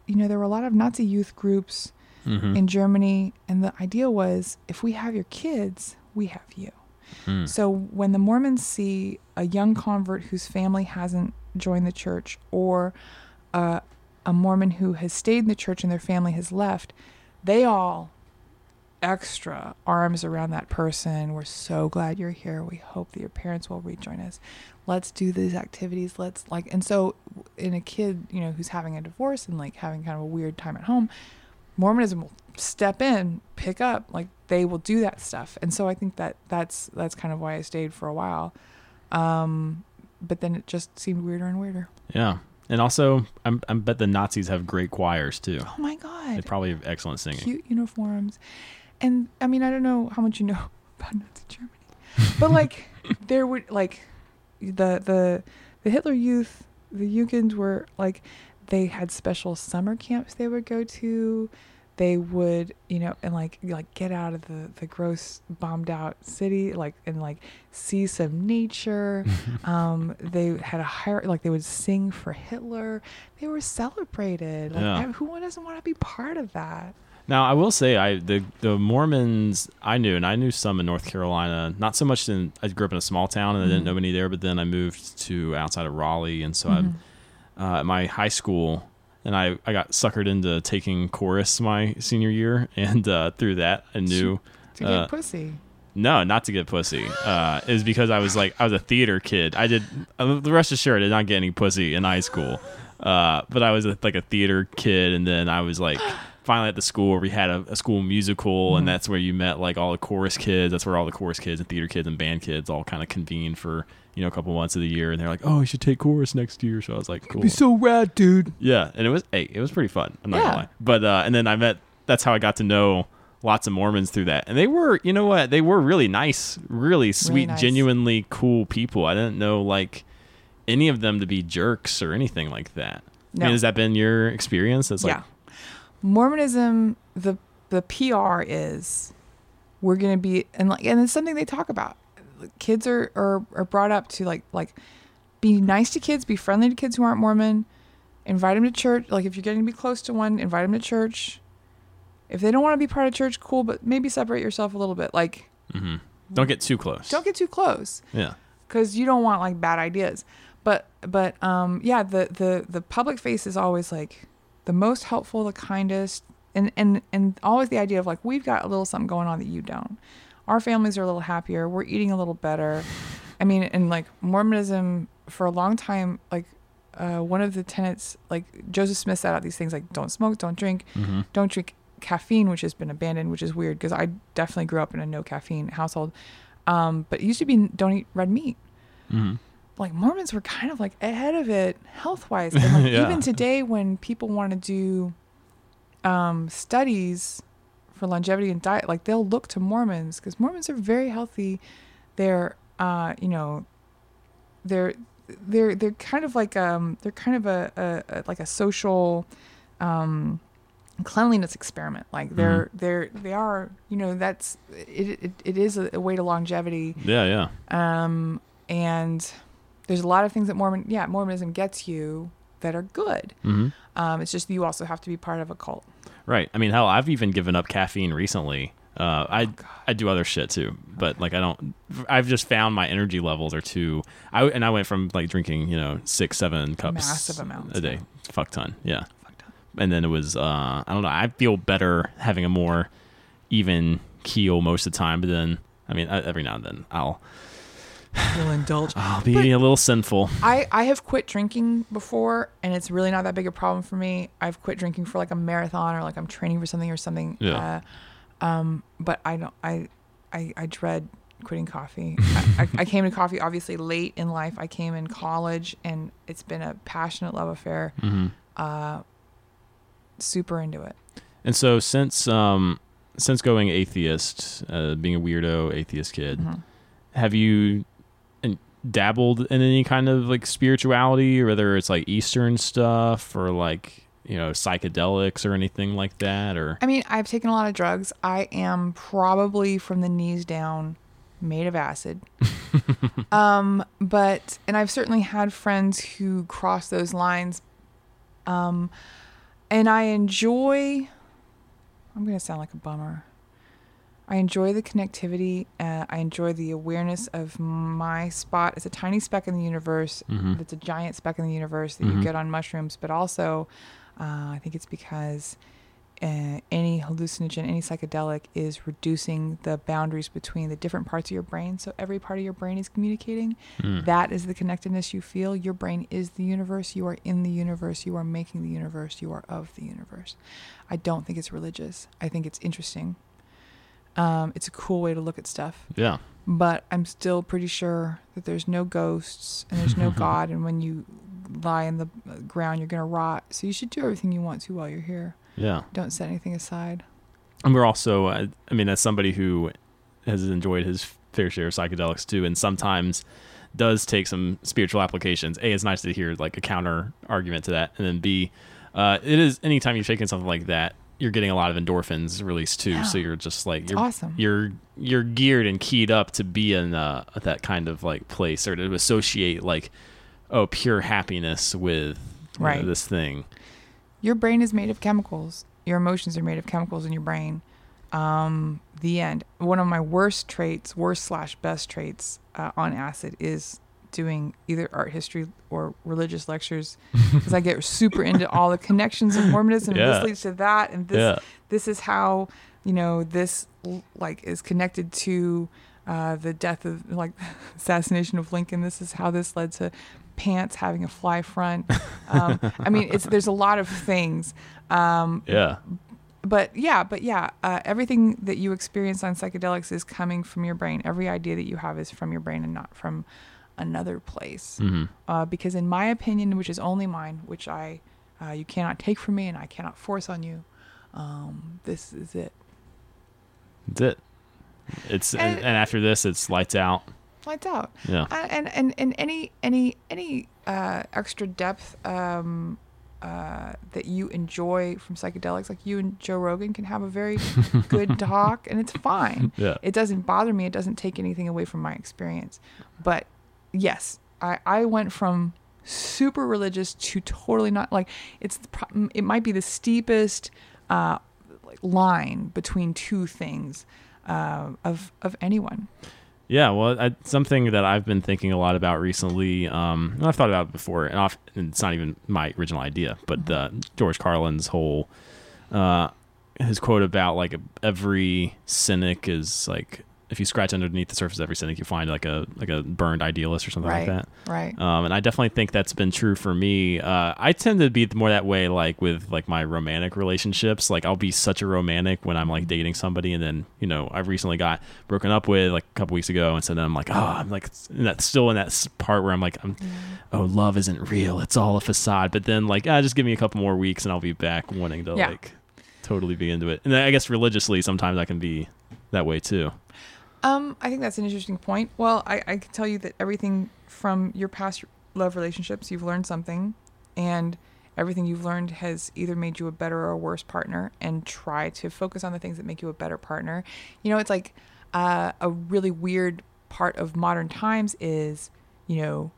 you know, there were a lot of Nazi youth groups hmm in Germany, and the idea was if we have your kids, we have you. Mm. So when the Mormons see a young convert whose family hasn't joined the church, or uh, a Mormon who has stayed in the church and their family has left, they all extra arms around that person. We're so glad you're here. We hope that your parents will rejoin us. Let's do these activities. Let's like, and so in a kid, you know, who's having a divorce and like having kind of a weird time at home, Mormonism will step in, pick up, like they will do that stuff. And so I think that that's that's kind of why I stayed for a while. Um, but then it just seemed weirder and weirder. Yeah. And also, I'm, I bet the Nazis have great choirs too. Oh my god! They probably have excellent singing. cute uniforms, and I mean I don't know how much you know about Nazi Germany, but like there would like the the the Hitler Youth, the Jugend were like they had special summer camps they would go to. They would, you know, and like like get out of the the gross bombed out city, like and like see some nature. um, they had a higher like they would sing for Hitler. They were celebrated. Like Yeah. Who doesn't want to be part of that? Now, I will say, I the the Mormons I knew, and I knew some in North Carolina. Not so much in. I grew up in a small town, and I didn't know any there. But then I moved to outside of Raleigh, and so Mhm. I, uh, at my high school, and I I got suckered into taking chorus my senior year, and uh, through that I knew. To get Uh, pussy. No, not to get pussy. Uh, it was because I was like I was a theater kid. I did uh, the rest of sure I did not get any pussy in high school, uh, but I was a, like a theater kid, and then I was like finally at the school where we had a, a school musical, and that's where you met like all the chorus kids. That's where all the chorus kids and theater kids and band kids all kind of convened for you know a couple months of the year, and they're like, oh, you should take chorus next year. So I was like, cool. Be so rad, dude. Yeah, and it was hey, it was pretty fun. I'm not Yeah. gonna lie. But uh, and then I met. That's how I got to know lots of Mormons through that, and they were, you know what, they were really nice, really sweet, nice. genuinely cool people. I didn't know like any of them to be jerks or anything like that. I No. mean, has that been your experience? It's like, yeah. Mormonism, the the PR is we're gonna be and like and it's something they talk about. Kids are, are are brought up to like like be nice to kids, be friendly to kids who aren't Mormon, invite them to church. Like if you're getting to be close to one, invite them to church. If they don't want to be part of church, cool, but maybe separate yourself a little bit. Like mhm. don't get too close. don't get too close. Yeah. because you don't want like bad ideas. But but um yeah, the the the public face is always like the most helpful, the kindest, and and and always the idea of like we've got a little something going on that you don't. Our families are a little happier. We're eating a little better. I mean, and like Mormonism for a long time, like uh, one of the tenets, like Joseph Smith set out these things like don't smoke, don't drink, hmm don't drink caffeine, which has been abandoned, which is weird because I definitely grew up in a no caffeine household. Um, but it used to be don't eat red meat. hmm Like Mormons were kind of like ahead of it health wise. And like Yeah. even today, when people want to do um, studies for longevity and diet, like they'll look to Mormons because Mormons are very healthy. They're, uh, you know, they're they're they're kind of like um they're kind of a, a, a like a social um cleanliness experiment like they're they're they are you know that's it it, it is a, a way to longevity Yeah, yeah. um and there's a lot of things that mormon yeah mormonism gets you that are good hmm um it's just you also have to be part of a cult Right. I mean, hell, I've even given up caffeine recently. Uh, I I do other shit too, but like I don't. I've just found my energy levels are too. I and I went from like drinking you know six seven cups Massive amounts, a day, yeah. fuck ton, yeah. Fucked up. And then it was uh, I don't know. I feel better having a more even keel most of the time, but then I mean every now and then I'll You'll indulge. I'll be a little sinful. I, I have quit drinking before and it's really not that big a problem for me. I've quit drinking for like a marathon or like I'm training for something or something. Yeah. Uh, um, but I don't I I, I dread quitting coffee. I, I, I came to coffee obviously late in life. I came in college and it's been a passionate love affair. hmm Uh, super into it. And so since um since going atheist, uh, being a weirdo atheist kid, Mhm. have you dabbled in any kind of like spirituality, whether it's like Eastern stuff or like you know psychedelics or anything like that, or I mean, I've taken a lot of drugs. I am probably from the knees down made of acid. um, but and I've certainly had friends who cross those lines. Um, and I enjoy I'm to sound like a bummer. I enjoy the connectivity. Uh, I enjoy the awareness of my spot as a tiny speck in the universe. Mhm. That's a giant speck in the universe that Mhm. you get on mushrooms. But also, uh, I think it's because uh, any hallucinogen, any psychedelic is reducing the boundaries between the different parts of your brain. So every part of your brain is communicating. Mm. That is the connectedness you feel. Your brain is the universe. You are in the universe. You are making the universe. You are of the universe. I don't think it's religious. I think it's interesting. Um, it's a cool way to look at stuff. yeah, But I'm still pretty sure that there's no ghosts and there's no God. And when you lie in the ground, you're going to rot. So you should do everything you want to while you're here. yeah. Don't set anything aside. And we're also, uh, I mean, as somebody who has enjoyed his fair share of psychedelics too, and sometimes does take some spiritual applications. A, it's nice to hear like a counter argument to that, and then B, uh, it is anytime you're taking something like that, you're getting a lot of endorphins released too. So you're just like you're awesome. you're you're geared and keyed up to be in uh, that kind of like place or to associate like oh pure happiness with you know, Right. this thing. Your brain is made of chemicals. Your emotions are made of chemicals in your brain. Um, the end. One of my worst traits, worst slash best traits uh, on acid is doing either art history or religious lectures because I get super into all the connections of Mormonism. and Yeah. This leads to that, and this Yeah. this is how you know this like is connected to uh, the death of like assassination of Lincoln. This is how this led to pants having a fly front. Um, I mean, it's there's a lot of things. Um, Yeah. but yeah, but yeah, uh, everything that you experience on psychedelics is coming from your brain. Every idea that you have is from your brain and not from another place. hmm Uh, because in my opinion, which is only mine, which I uh, you cannot take from me and I cannot force on you, um, this is it. That's it. It's and, And- and after this, it's lights out. Lights out. Yeah. Uh, and and and any any any uh, extra depth um, uh, that you enjoy from psychedelics, like you and Joe Rogan can have a very good talk, and it's fine. Yeah. It doesn't bother me. It doesn't take anything away from my experience. But yes, I I went from super religious to totally not like it's the pro- it might be the steepest uh, like line between two things uh, of of anyone. Yeah, well, I, something that I've been thinking a lot about recently, um, and I've thought about it before, and, off, and it's not even my original idea, but uh, George Carlin's whole, uh, his quote about like every cynic is like, if you scratch underneath the surface of every cynic, you find like a like a burned idealist or something right. like that. Right. Um, and I definitely think that's been true for me. Uh, I tend to be more that way, like with like my romantic relationships. Like I'll be such a romantic when I'm like dating somebody, and then you know I recently got broken up with like a couple weeks ago, and so then I'm like, oh, I'm like in that still in that part where I'm like, I'm, oh, love isn't real. It's all a facade. But then like, ah, just give me a couple more weeks, and I'll be back wanting to Yeah. like totally be into it. And I guess religiously, sometimes I can be that way too. Um, I think that's an interesting point. Well, I, I can tell you that everything from your past love relationships, you've learned something, and everything you've learned has either made you a better or a worse partner. And try to focus on the things that make you a better partner. You know, it's like uh, a really weird part of modern times is, you know,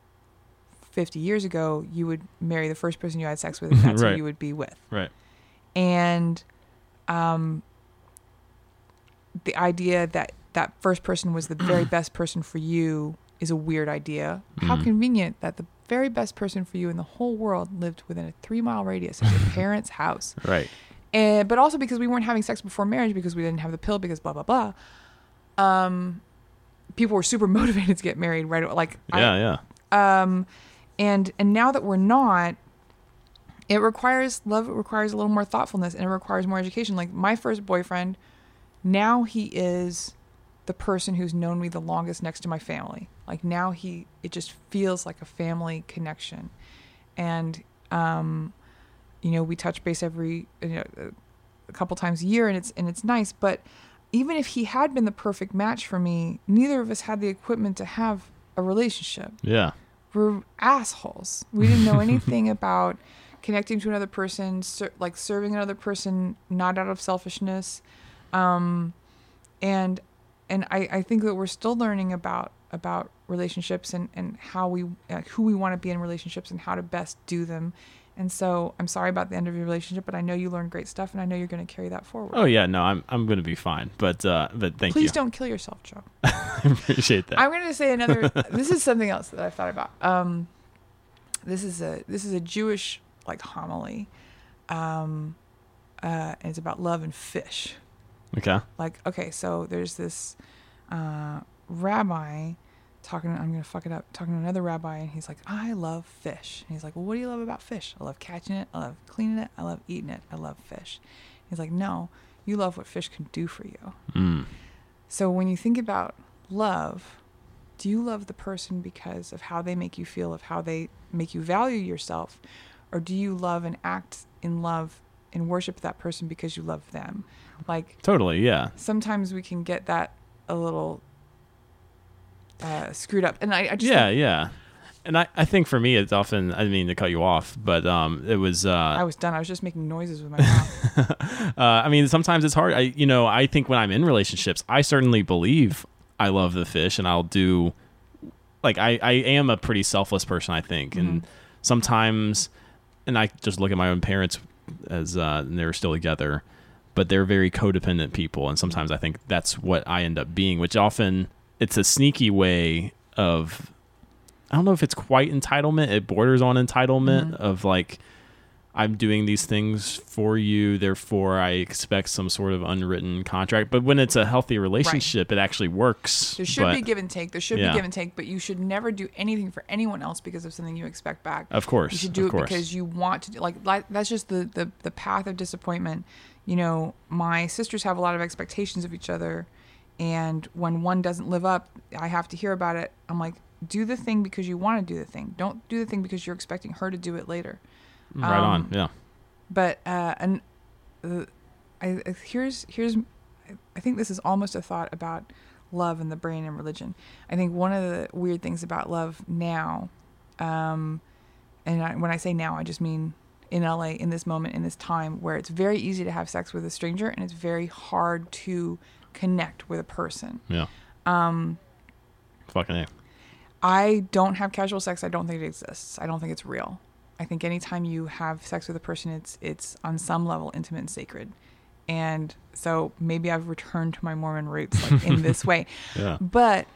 50 years ago, you would marry the first person you had sex with, and that's Right. who you would be with Right. and um, the idea that that first person was the very best person for you is a weird idea. How Mhm. convenient that the very best person for you in the whole world lived within a three mile radius of your parents' house. Right. And but also because we weren't having sex before marriage because we didn't have the pill because blah blah blah. Um, people were super motivated to get married right away. Like I- Yeah, Um, and and now that we're not it requires love it requires a little more thoughtfulness and it requires more education like my first boyfriend now he is the person who's known me the longest next to my family like now he it just feels like a family connection and um you know we touch base every you know a couple times a year and it's and it's nice but even if he had been the perfect match for me neither of us had the equipment to have a relationship Yeah. we're assholes. We didn't know anything about connecting to another person, ser- like serving another person, not out of selfishness. Um, and and I, I think that we're still learning about about relationships and and how we uh, who we want to be in relationships and how to best do them. And so I'm sorry about the end of your relationship, but I know you learned great stuff, and I know you're going to carry that forward. Oh yeah, no, I'm I'm gonna be fine. But uh but thank Please you. Please don't kill yourself, Joe. I appreciate that. I'm going to say another. this is something else that I thought about. Um, this is a this is a Jewish like homily, um, uh, and it's about love and fish. Okay. Like, okay, so there's this uh, rabbi talking. I'm going to fuck it up. Talking to another rabbi, and he's like, "I love fish." And he's like, "Well, what do you love about fish?" I love catching it. I love cleaning it. I love eating it. I love fish. He's like, "No, you love what fish can do for you." Mm. So when you think about love, do you love the person because of how they make you feel, of how they make you value yourself? Or do you love and act in love and worship that person because you love them? Like Totally, yeah. sometimes we can get that a little uh, screwed up. And I, I just Yeah, yeah. And I, I think for me it's often I didn't mean to cut you off, but um it was uh I was done. I was just making noises with my mouth. uh, I mean, sometimes it's hard. I, you know, I think when I'm in relationships, I certainly believe I love the fish, and I'll do, like, I, I am a pretty selfless person, I think, and sometimes, and I just look at my own parents as uh, and they're still together, but they're very codependent people, and sometimes I think that's what I end up being, which often it's a sneaky way of. I don't know if it's quite entitlement. It borders on entitlement mm-hmm. of like, I'm doing these things for you, therefore I expect some sort of unwritten contract. But when it's a healthy relationship, it actually works. There should but, be give and take. There should Yeah. be give and take, but you should never do anything for anyone else because of something you expect back. Of course, you should do it course. because you want to. do Like, like that's just the, the the path of disappointment. You know, my sisters have a lot of expectations of each other, and when one doesn't live up, I have to hear about it. I'm like, do the thing because you want to do the thing. Don't do the thing because you're expecting her to do it later. right um, on. Yeah. But uh, and uh, I, I here's here's I think this is almost a thought about love and the brain and religion. I think one of the weird things about love now, um, and I, when I say now, I just mean in LA in this moment in this time where it's very easy to have sex with a stranger and it's very hard to connect with a person. Yeah. Um. Fucking a. I don't have casual sex. I don't think it exists. I don't think it's real. I think anytime you have sex with a person, it's it's on some level intimate and sacred. And so maybe I've returned to my Mormon roots like in this way. Yeah. But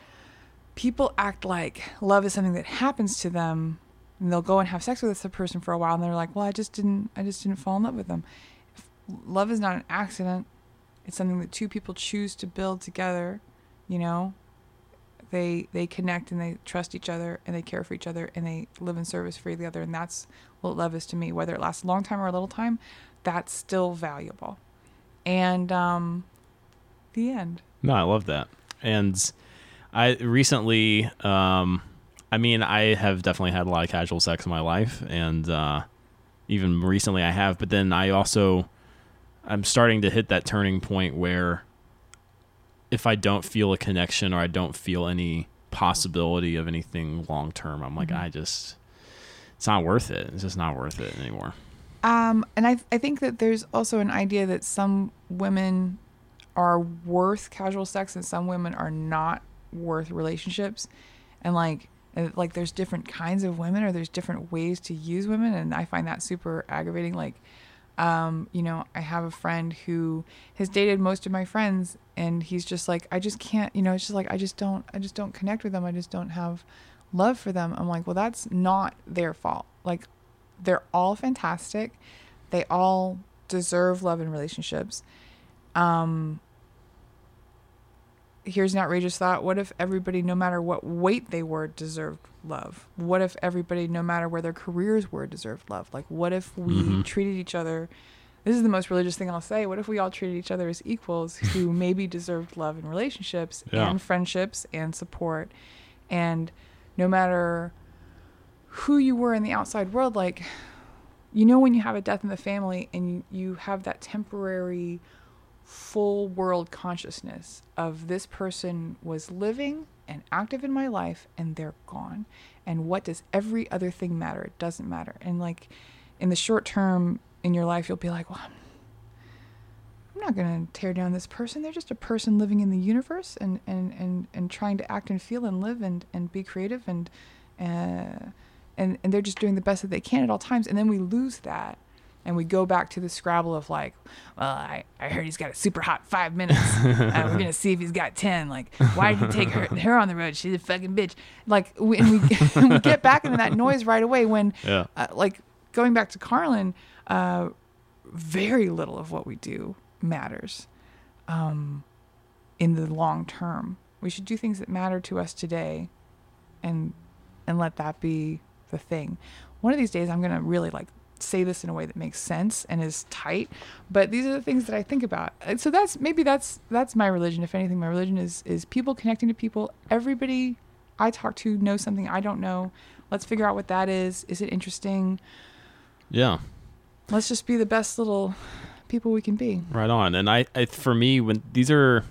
people act like love is something that happens to them and they'll go and have sex with this person for a while and they're like, "Well, I just didn't I just didn't fall in love with them." Love is not an accident. It's something that two people choose to build together, you know? they they connect and they trust each other and they care for each other and they live in service for the other and that's what love is to me whether it lasts a long time or a little time that's still valuable and um the end No, I love that. And I recently, um, I mean, I have definitely had a lot of casual sex in my life, and uh, even recently I have. But then I also, I'm starting to hit that turning point where if I don't feel a connection or I don't feel any possibility of anything long term, I'm like, I just, it's not worth it. It's just not worth it anymore. um and i i think that there's also an idea that some women are worth casual sex and some women are not worth relationships and like like there's different kinds of women or there's different ways to use women and i find that super aggravating like um, you know, I have a friend who has dated most of my friends and he's just like, I just can't, you know, it's just like, I just don't, I just don't connect with them. I just don't have love for them. I'm like, well, that's not their fault. Like, they're all fantastic. They all deserve love in relationships. Um, here's an outrageous thought. What if everybody, no matter what weight they were, deserved love? What if everybody, no matter where their careers were, deserved love? Like, what if we Mhm. treated each other? This is the most religious thing I'll say. What if we all treated each other as equals who maybe deserved love in relationships Yeah. and friendships and support? And no matter who you were in the outside world, like, you know, when you have a death in the family and you, you have that temporary full world consciousness of this person was living and active in my life and they're gone. And what does every other thing matter? It doesn't matter. And like in the short term in your life, you'll be like, well, I'm, not going to tear down this person. They're just a person living in the universe and, and, and, and trying to act and feel and live and, and be creative and, uh, and, and they're just doing the best that they can at all times. And then we lose that and we go back to the scrabble of like, well, I, I heard he's got a super hot five minutes. uh, we're gonna see if he's got ten. Like, why did he take her her on the road? She's a fucking bitch. Like, we, and we we get back into that noise right away when, Yeah. uh, like, going back to Carlin, uh, very little of what we do matters, um, in the long term. We should do things that matter to us today, and and let that be the thing. One of these days, I'm gonna really like say this in a way that makes sense and is tight. But these are the things that I think about. And so that's maybe that's that's my religion. If anything, my religion is is people connecting to people. Everybody I talk to knows something I don't know. Let's figure out what that is. Is it interesting? Yeah. Let's just be the best little people we can be. Right on. And I, I for me, when these are,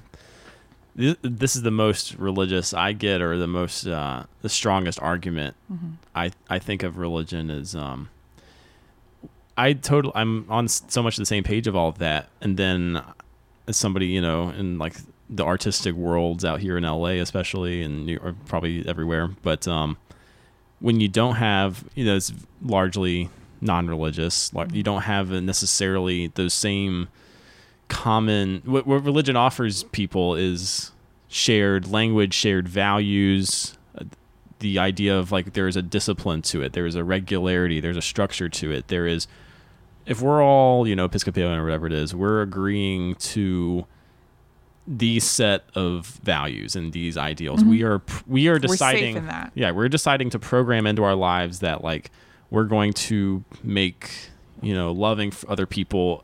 this, this is the most religious I get, or the most, uh, the strongest argument I, I think of religion is, um, I total, I'm on so much the same page of all of that. And then as somebody, you know, in like the artistic worlds out here in LA, especially, and or probably everywhere, but, um, when you don't have, you know, it's largely non-religious. Like you don't have necessarily those same common. What, what religion offers people is shared language, shared values. uh, The idea of like there is a discipline to it, there is a regularity, there's a structure to it. There is, if we're all you know Episcopalian or whatever it is, we're agreeing to these set of values and these ideals. We are we are Mm-hmm. We're deciding in that. yeah, we're deciding to program into our lives that like we're going to make you know loving other people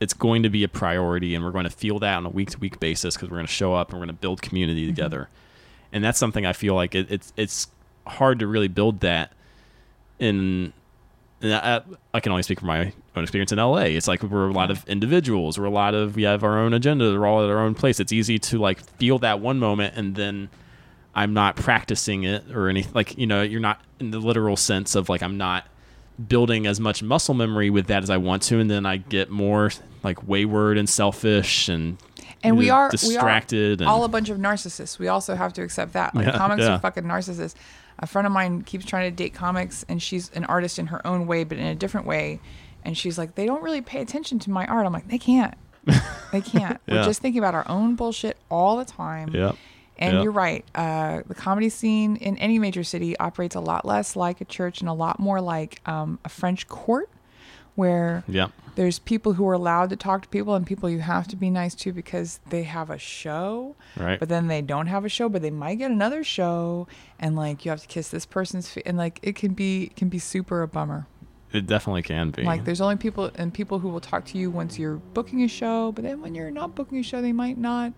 it's going to be a priority and we're going to feel that on a week to week basis because we're going to show up and we're going to build community Mm-hmm. together and that's something i feel like it, it's it's hard to really build that in I, uh, I can only speak from my own experience in LA. It's like we're a lot of individuals. We're a lot of we have our own agenda. We're all at our own place. It's easy to like feel that one moment and then I'm not practicing it or anything. Like you know, you're not in the literal sense of like I'm not building as much muscle memory with that as I want to, and then I get more like wayward and selfish and And we are distracted we are all a bunch of narcissists. We also have to accept that. Like Yeah, comics yeah. are fucking narcissists. A friend of mine keeps trying to date comics, and she's an artist in her own way, but in a different way. And she's like, they don't really pay attention to my art. I'm like, they can't. They can't. Yeah. We're just thinking about our own bullshit all the time. Yep. And Yep. you're right. Uh, the comedy scene in any major city operates a lot less like a church and a lot more like um, a French court, where Yep. There's people who are allowed to talk to people and people you have to be nice to because they have a show Right. but then they don't have a show but they might get another show and like you have to kiss this person's feet and like it can be it can be super a bummer It definitely can be. like there's only people and people who will talk to you once you're booking a show but then when you're not booking a show they might not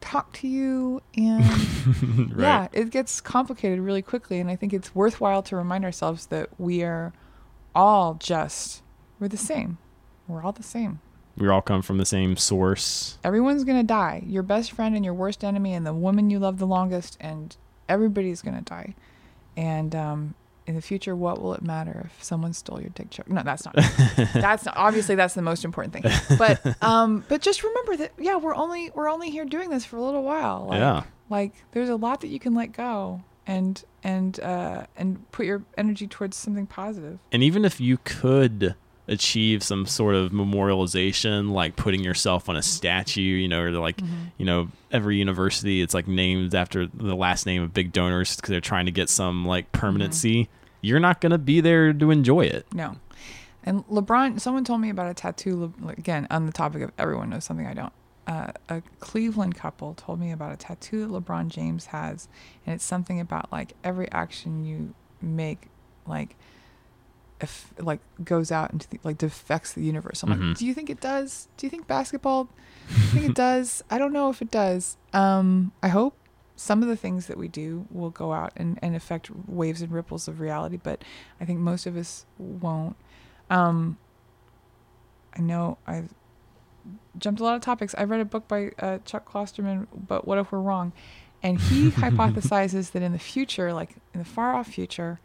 talk to you and right. yeah it gets complicated really quickly and i think it's worthwhile to remind ourselves that we are all just we're the same we're all the same. We all come from the same source. everyone's gonna die. Your best friend and your worst enemy and the woman you love the longest and everybody's gonna die. And um in the future what will it matter if someone stole your dick joke? No that's not that's not, obviously that's the most important thing. But um but just remember that yeah we're only we're only here doing this for a little while. Like, Yeah. like there's a lot that you can let go and and uh and put your energy towards something positive. And even if you could achieve some sort of memorialization, like putting yourself on a statue, you know, or like, Mm-hmm. you know, every university, it's like named after the last name of big donors because they're trying to get some like permanency. Mm-hmm. You're not going to be there to enjoy it. No. And LeBron, someone told me about a tattoo, again, on the topic of everyone knows something I don't. uh, a Cleveland couple told me about a tattoo that LeBron James has, and it's something about like every action you make, like if like goes out into the, like affects the universe. I'm Mhm. like, do you think it does? Do you think basketball? Do you think it does? I don't know if it does. Um, I hope some of the things that we do will go out and, and affect waves and ripples of reality, but I think most of us won't. Um, I know I've jumped a lot of topics. I read a book by uh, Chuck Klosterman, but what if we're wrong? And he hypothesizes that in the future, like in the far off future,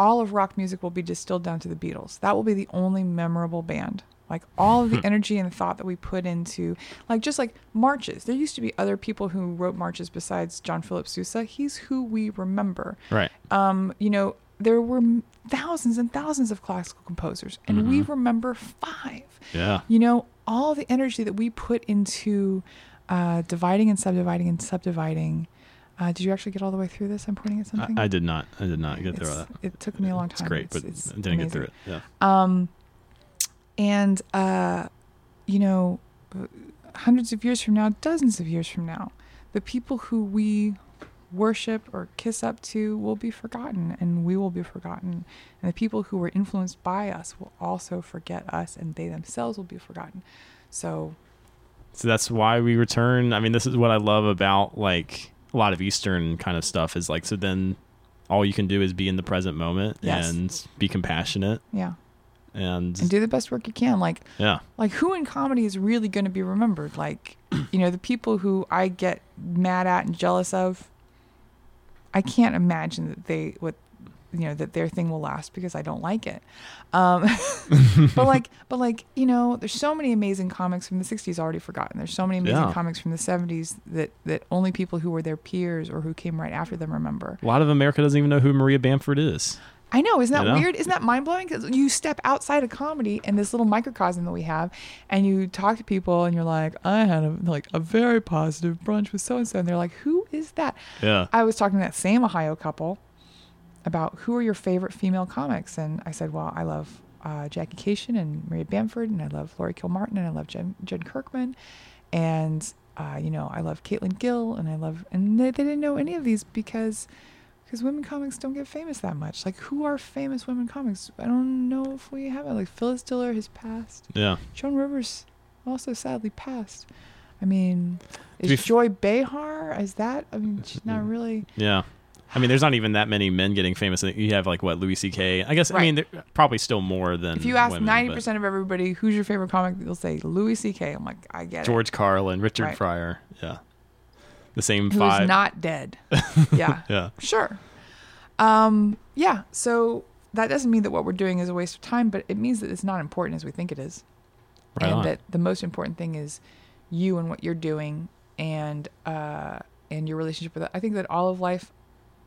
all of rock music will be distilled down to the Beatles. That will be the only memorable band. Like all of the energy and thought that we put into, like just like marches. There used to be other people who wrote marches besides John Philip Sousa. He's who we remember Right. um, you know, there were thousands and thousands of classical composers, and we remember five. Yeah. You know, all the energy that we put into uh, dividing and subdividing and subdividing. Uh, did you actually get all the way through this? I'm pointing at something. I did not. I did not get through It's- that. It took me a long time. It's great, It's- but it's I didn't get through it. Yeah. Um, and uh, you know, hundreds of years from now, dozens of years from now, the people who we worship or kiss up to will be forgotten, and we will be forgotten. And the people who were influenced by us will also forget us, and they themselves will be forgotten. So, So that's why we return. I mean, this is what I love about like a lot of Eastern kind of stuff is like, so then all you can do is be in the present moment Yes. and be compassionate yeah, and, and do the best work you can. Like, yeah. like who in comedy is really going to be remembered like you know the people who i get mad at and jealous of i can't imagine that they what you know that their thing will last because i don't like it um but like but like you know there's so many amazing comics from the 60s already forgotten there's so many amazing Yeah. comics from the 70s that that only people who were their peers or who came right after them remember A lot of America doesn't even know who Maria Bamford is. I know, isn't that You know? weird? Isn't that mind blowing? Because you step outside of comedy and this little microcosm that we have, and you talk to people, and you're like, I had a like a very positive brunch with so and so, and they're like, Who is that? Yeah. I was talking to that same Ohio couple about who are your favorite female comics, and I said, Well, I love uh, Jackie Kashian and Maria Bamford, and I love Laurie Kilmartin, and I love Jen, Jen Kirkman, and uh, you know, I love Caitlin Gill, and I love, and they, they didn't know any of these because because women comics don't get famous that much. Like, who are famous women comics? I don't know if we have it. Like, Phyllis Diller has passed. Yeah. Joan Rivers also sadly passed. I mean, is Joy Behar? Is that? I mean, she's not really. Yeah. I mean, there's not even that many men getting famous. You have like what Louis C.K. I guess. I mean, there, probably still more than. If you ask ninety percent of everybody who's your favorite comic, they'll say Louis C.K. I'm like, I get George Carlin, Richard Right. Pryor. Yeah. The same it. Who's five. not dead? yeah, yeah. sure. Um, yeah. So that doesn't mean that what we're doing is a waste of time, but it means that it's not important as we think it is. Right and on. that the most important thing is you and what you're doing and uh and your relationship with it. I think that all of life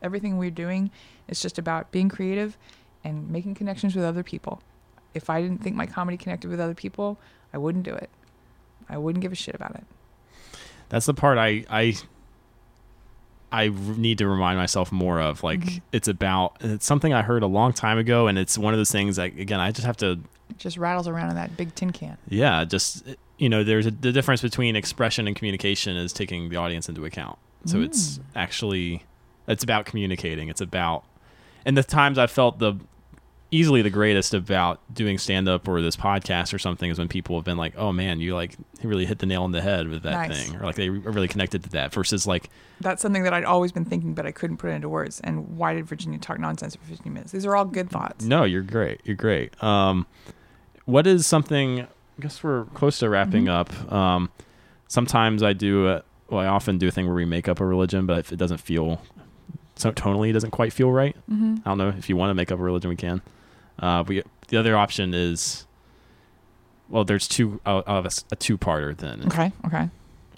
everything we're doing is just about being creative and making connections with other people. If I didn't think my comedy connected with other people, I wouldn't do it. I wouldn't give a shit about it. That's the part I I need to remind myself more of. Like Mm-hmm. it's about it's something I heard a long time ago, and it's one of those things. Like again, I just have to It just rattles around in that big tin can. yeah, just you know, there's a, the difference between expression and communication is taking the audience into account. So it's Mm. actually it's about communicating. It's about and the times I felt the easily the greatest about doing stand up or this podcast or something is when people have been like, "Oh man, you like really hit the nail on the head with that Nice. thing," or like they re- really connected to that. Versus like, That's something that I'd always been thinking, but I couldn't put it into words. And why did Virginia talk nonsense for 15 minutes? These are all good thoughts. "No, you're great. You're great." Um, what is something? I guess we're close to wrapping Mm-hmm. up. Um, sometimes I do. A, well, I often do a thing where we make up a religion, but if it doesn't feel so tonally, it doesn't quite feel right. Mm-hmm. I don't know if you want to make up a religion, we can. Uh, we the other option is, well, there's two. I'll have a, a two-parter then. Okay. Okay.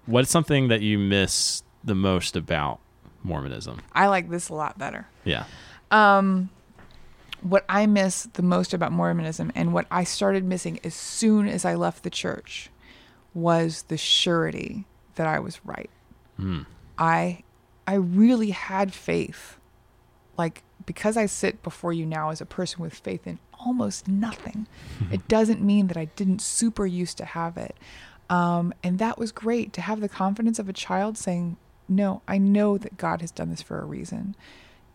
What's something that you miss the most about Mormonism? I like this a lot better. Yeah. Um, what I miss the most about Mormonism and what I started missing as soon as I left the church was the surety that I was right. Hmm. I I really had faith. Like because I sit before you now as a person with faith in almost nothing, it doesn't mean that I didn't super used to have it. Um, and that was great to have the confidence of a child saying, No, I know that God has done this for a reason.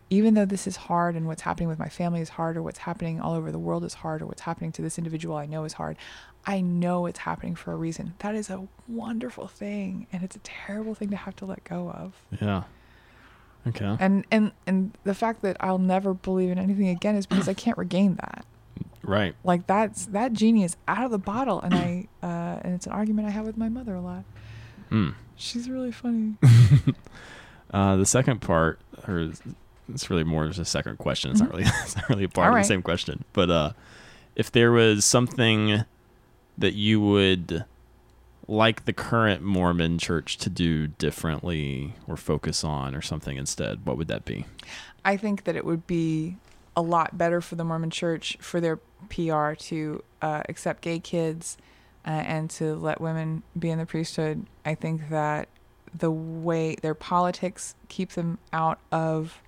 Even though this is hard and what's happening with my family is hard, or what's happening all over the world is hard, or what's happening to this individual I know is hard, I know it's happening for a reason. That is a wonderful thing. And it's a terrible thing to have to let go of. Yeah. Okay. And and and the fact that I'll never believe in anything again is because I can't regain that. Right. Like that's that genie is out of the bottle, and I uh, and it's an argument I have with my mother a lot. Mm. She's really funny. Uh, the second part, or it's really more just a second question. It's not really, it's not really a part Mm-hmm. All of right. the same question. But uh, if there was something that you would like the current Mormon Church to do differently or focus on or something instead, what would that be? I think that it would be a lot better for the Mormon Church for their PR to uh, accept gay kids uh, and to let women be in the priesthood. I think that the way their politics keep them out of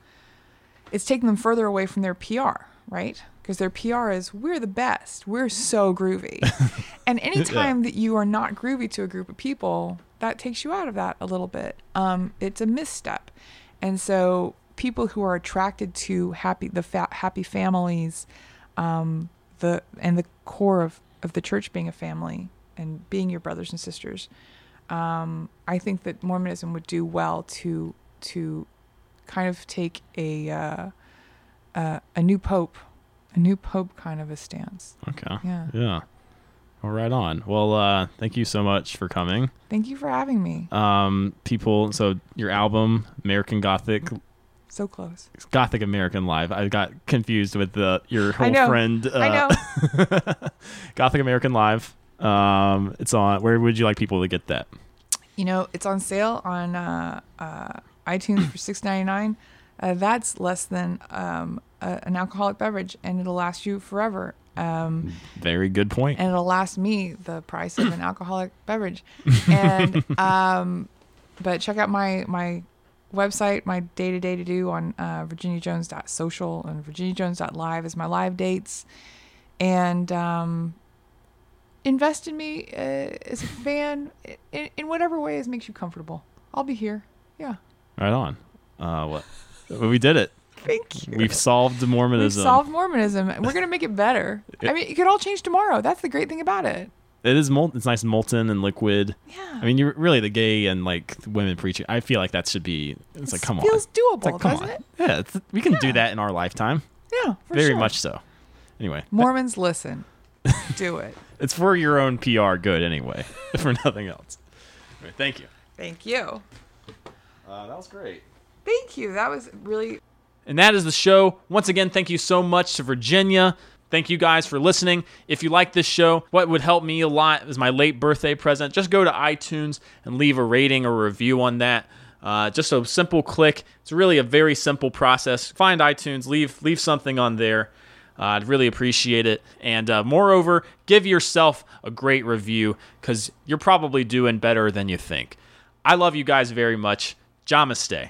it's taking them further away from their PR, right? Because their PR is we're the best, we're so groovy. and anytime that you are not groovy to a group of people, that takes you out of that a little bit. Um, it's a misstep. And so people who are attracted to happy the fa- happy families, um, the and the core of, of the church being a family and being your brothers and sisters, um, I think that Mormonism would do well to to kind of take a uh, uh, a new pope, a new pope kind of a stance. Okay. Yeah. Yeah. Well, right on. Well, uh, thank you so much for coming. Thank you for having me. Um, people, so your album, American Gothic, So close. Gothic American Live. I got confused with the your whole know. friend. Uh, I know. Gothic American Live. Um, it's on. Where would you like people to get that? You know, it's on sale on uh, uh, iTunes for six ninety nine. Uh, that's less than um, a, an alcoholic beverage, and it'll last you forever. Um, Very good point. and it'll last me the price of an alcoholic beverage. And um, but check out my my website, my day to day to do on uh, virginiajones.social and virginiajones.live is my live dates, and um, invest in me uh, as a fan in, in whatever ways makes you comfortable. I'll be here. Yeah, right on. Uh, what? Well, we did it. thank you. We've solved Mormonism. We've solved Mormonism. We're gonna make it better. I mean, it could all change tomorrow. That's the great thing about it. it is mol- It's nice and molten and liquid. Yeah. I mean, you're really the gay and like women preaching. I feel like that should be. It's like, come on. It feels doable, It's like, come doesn't on. it? Yeah, it's, we can do that in our lifetime. Yeah, for Very sure. much so. Anyway, Mormons, listen, do it. it's for your own PR good anyway, for nothing else. Anyway, thank you. Thank you. Uh, that was great. Thank you. That was really And that is the show. Once again, thank you so much to Virginia. Thank you guys for listening. If you like this show, what would help me a lot is my late birthday present. Just go to iTunes and leave a rating or review on that. Uh, just a simple click. It's really a very simple process. Find iTunes, leave leave something on there. Uh, I'd really appreciate it. And uh, moreover, give yourself a great review because you're probably doing better than you think. I love you guys very much. Namaste.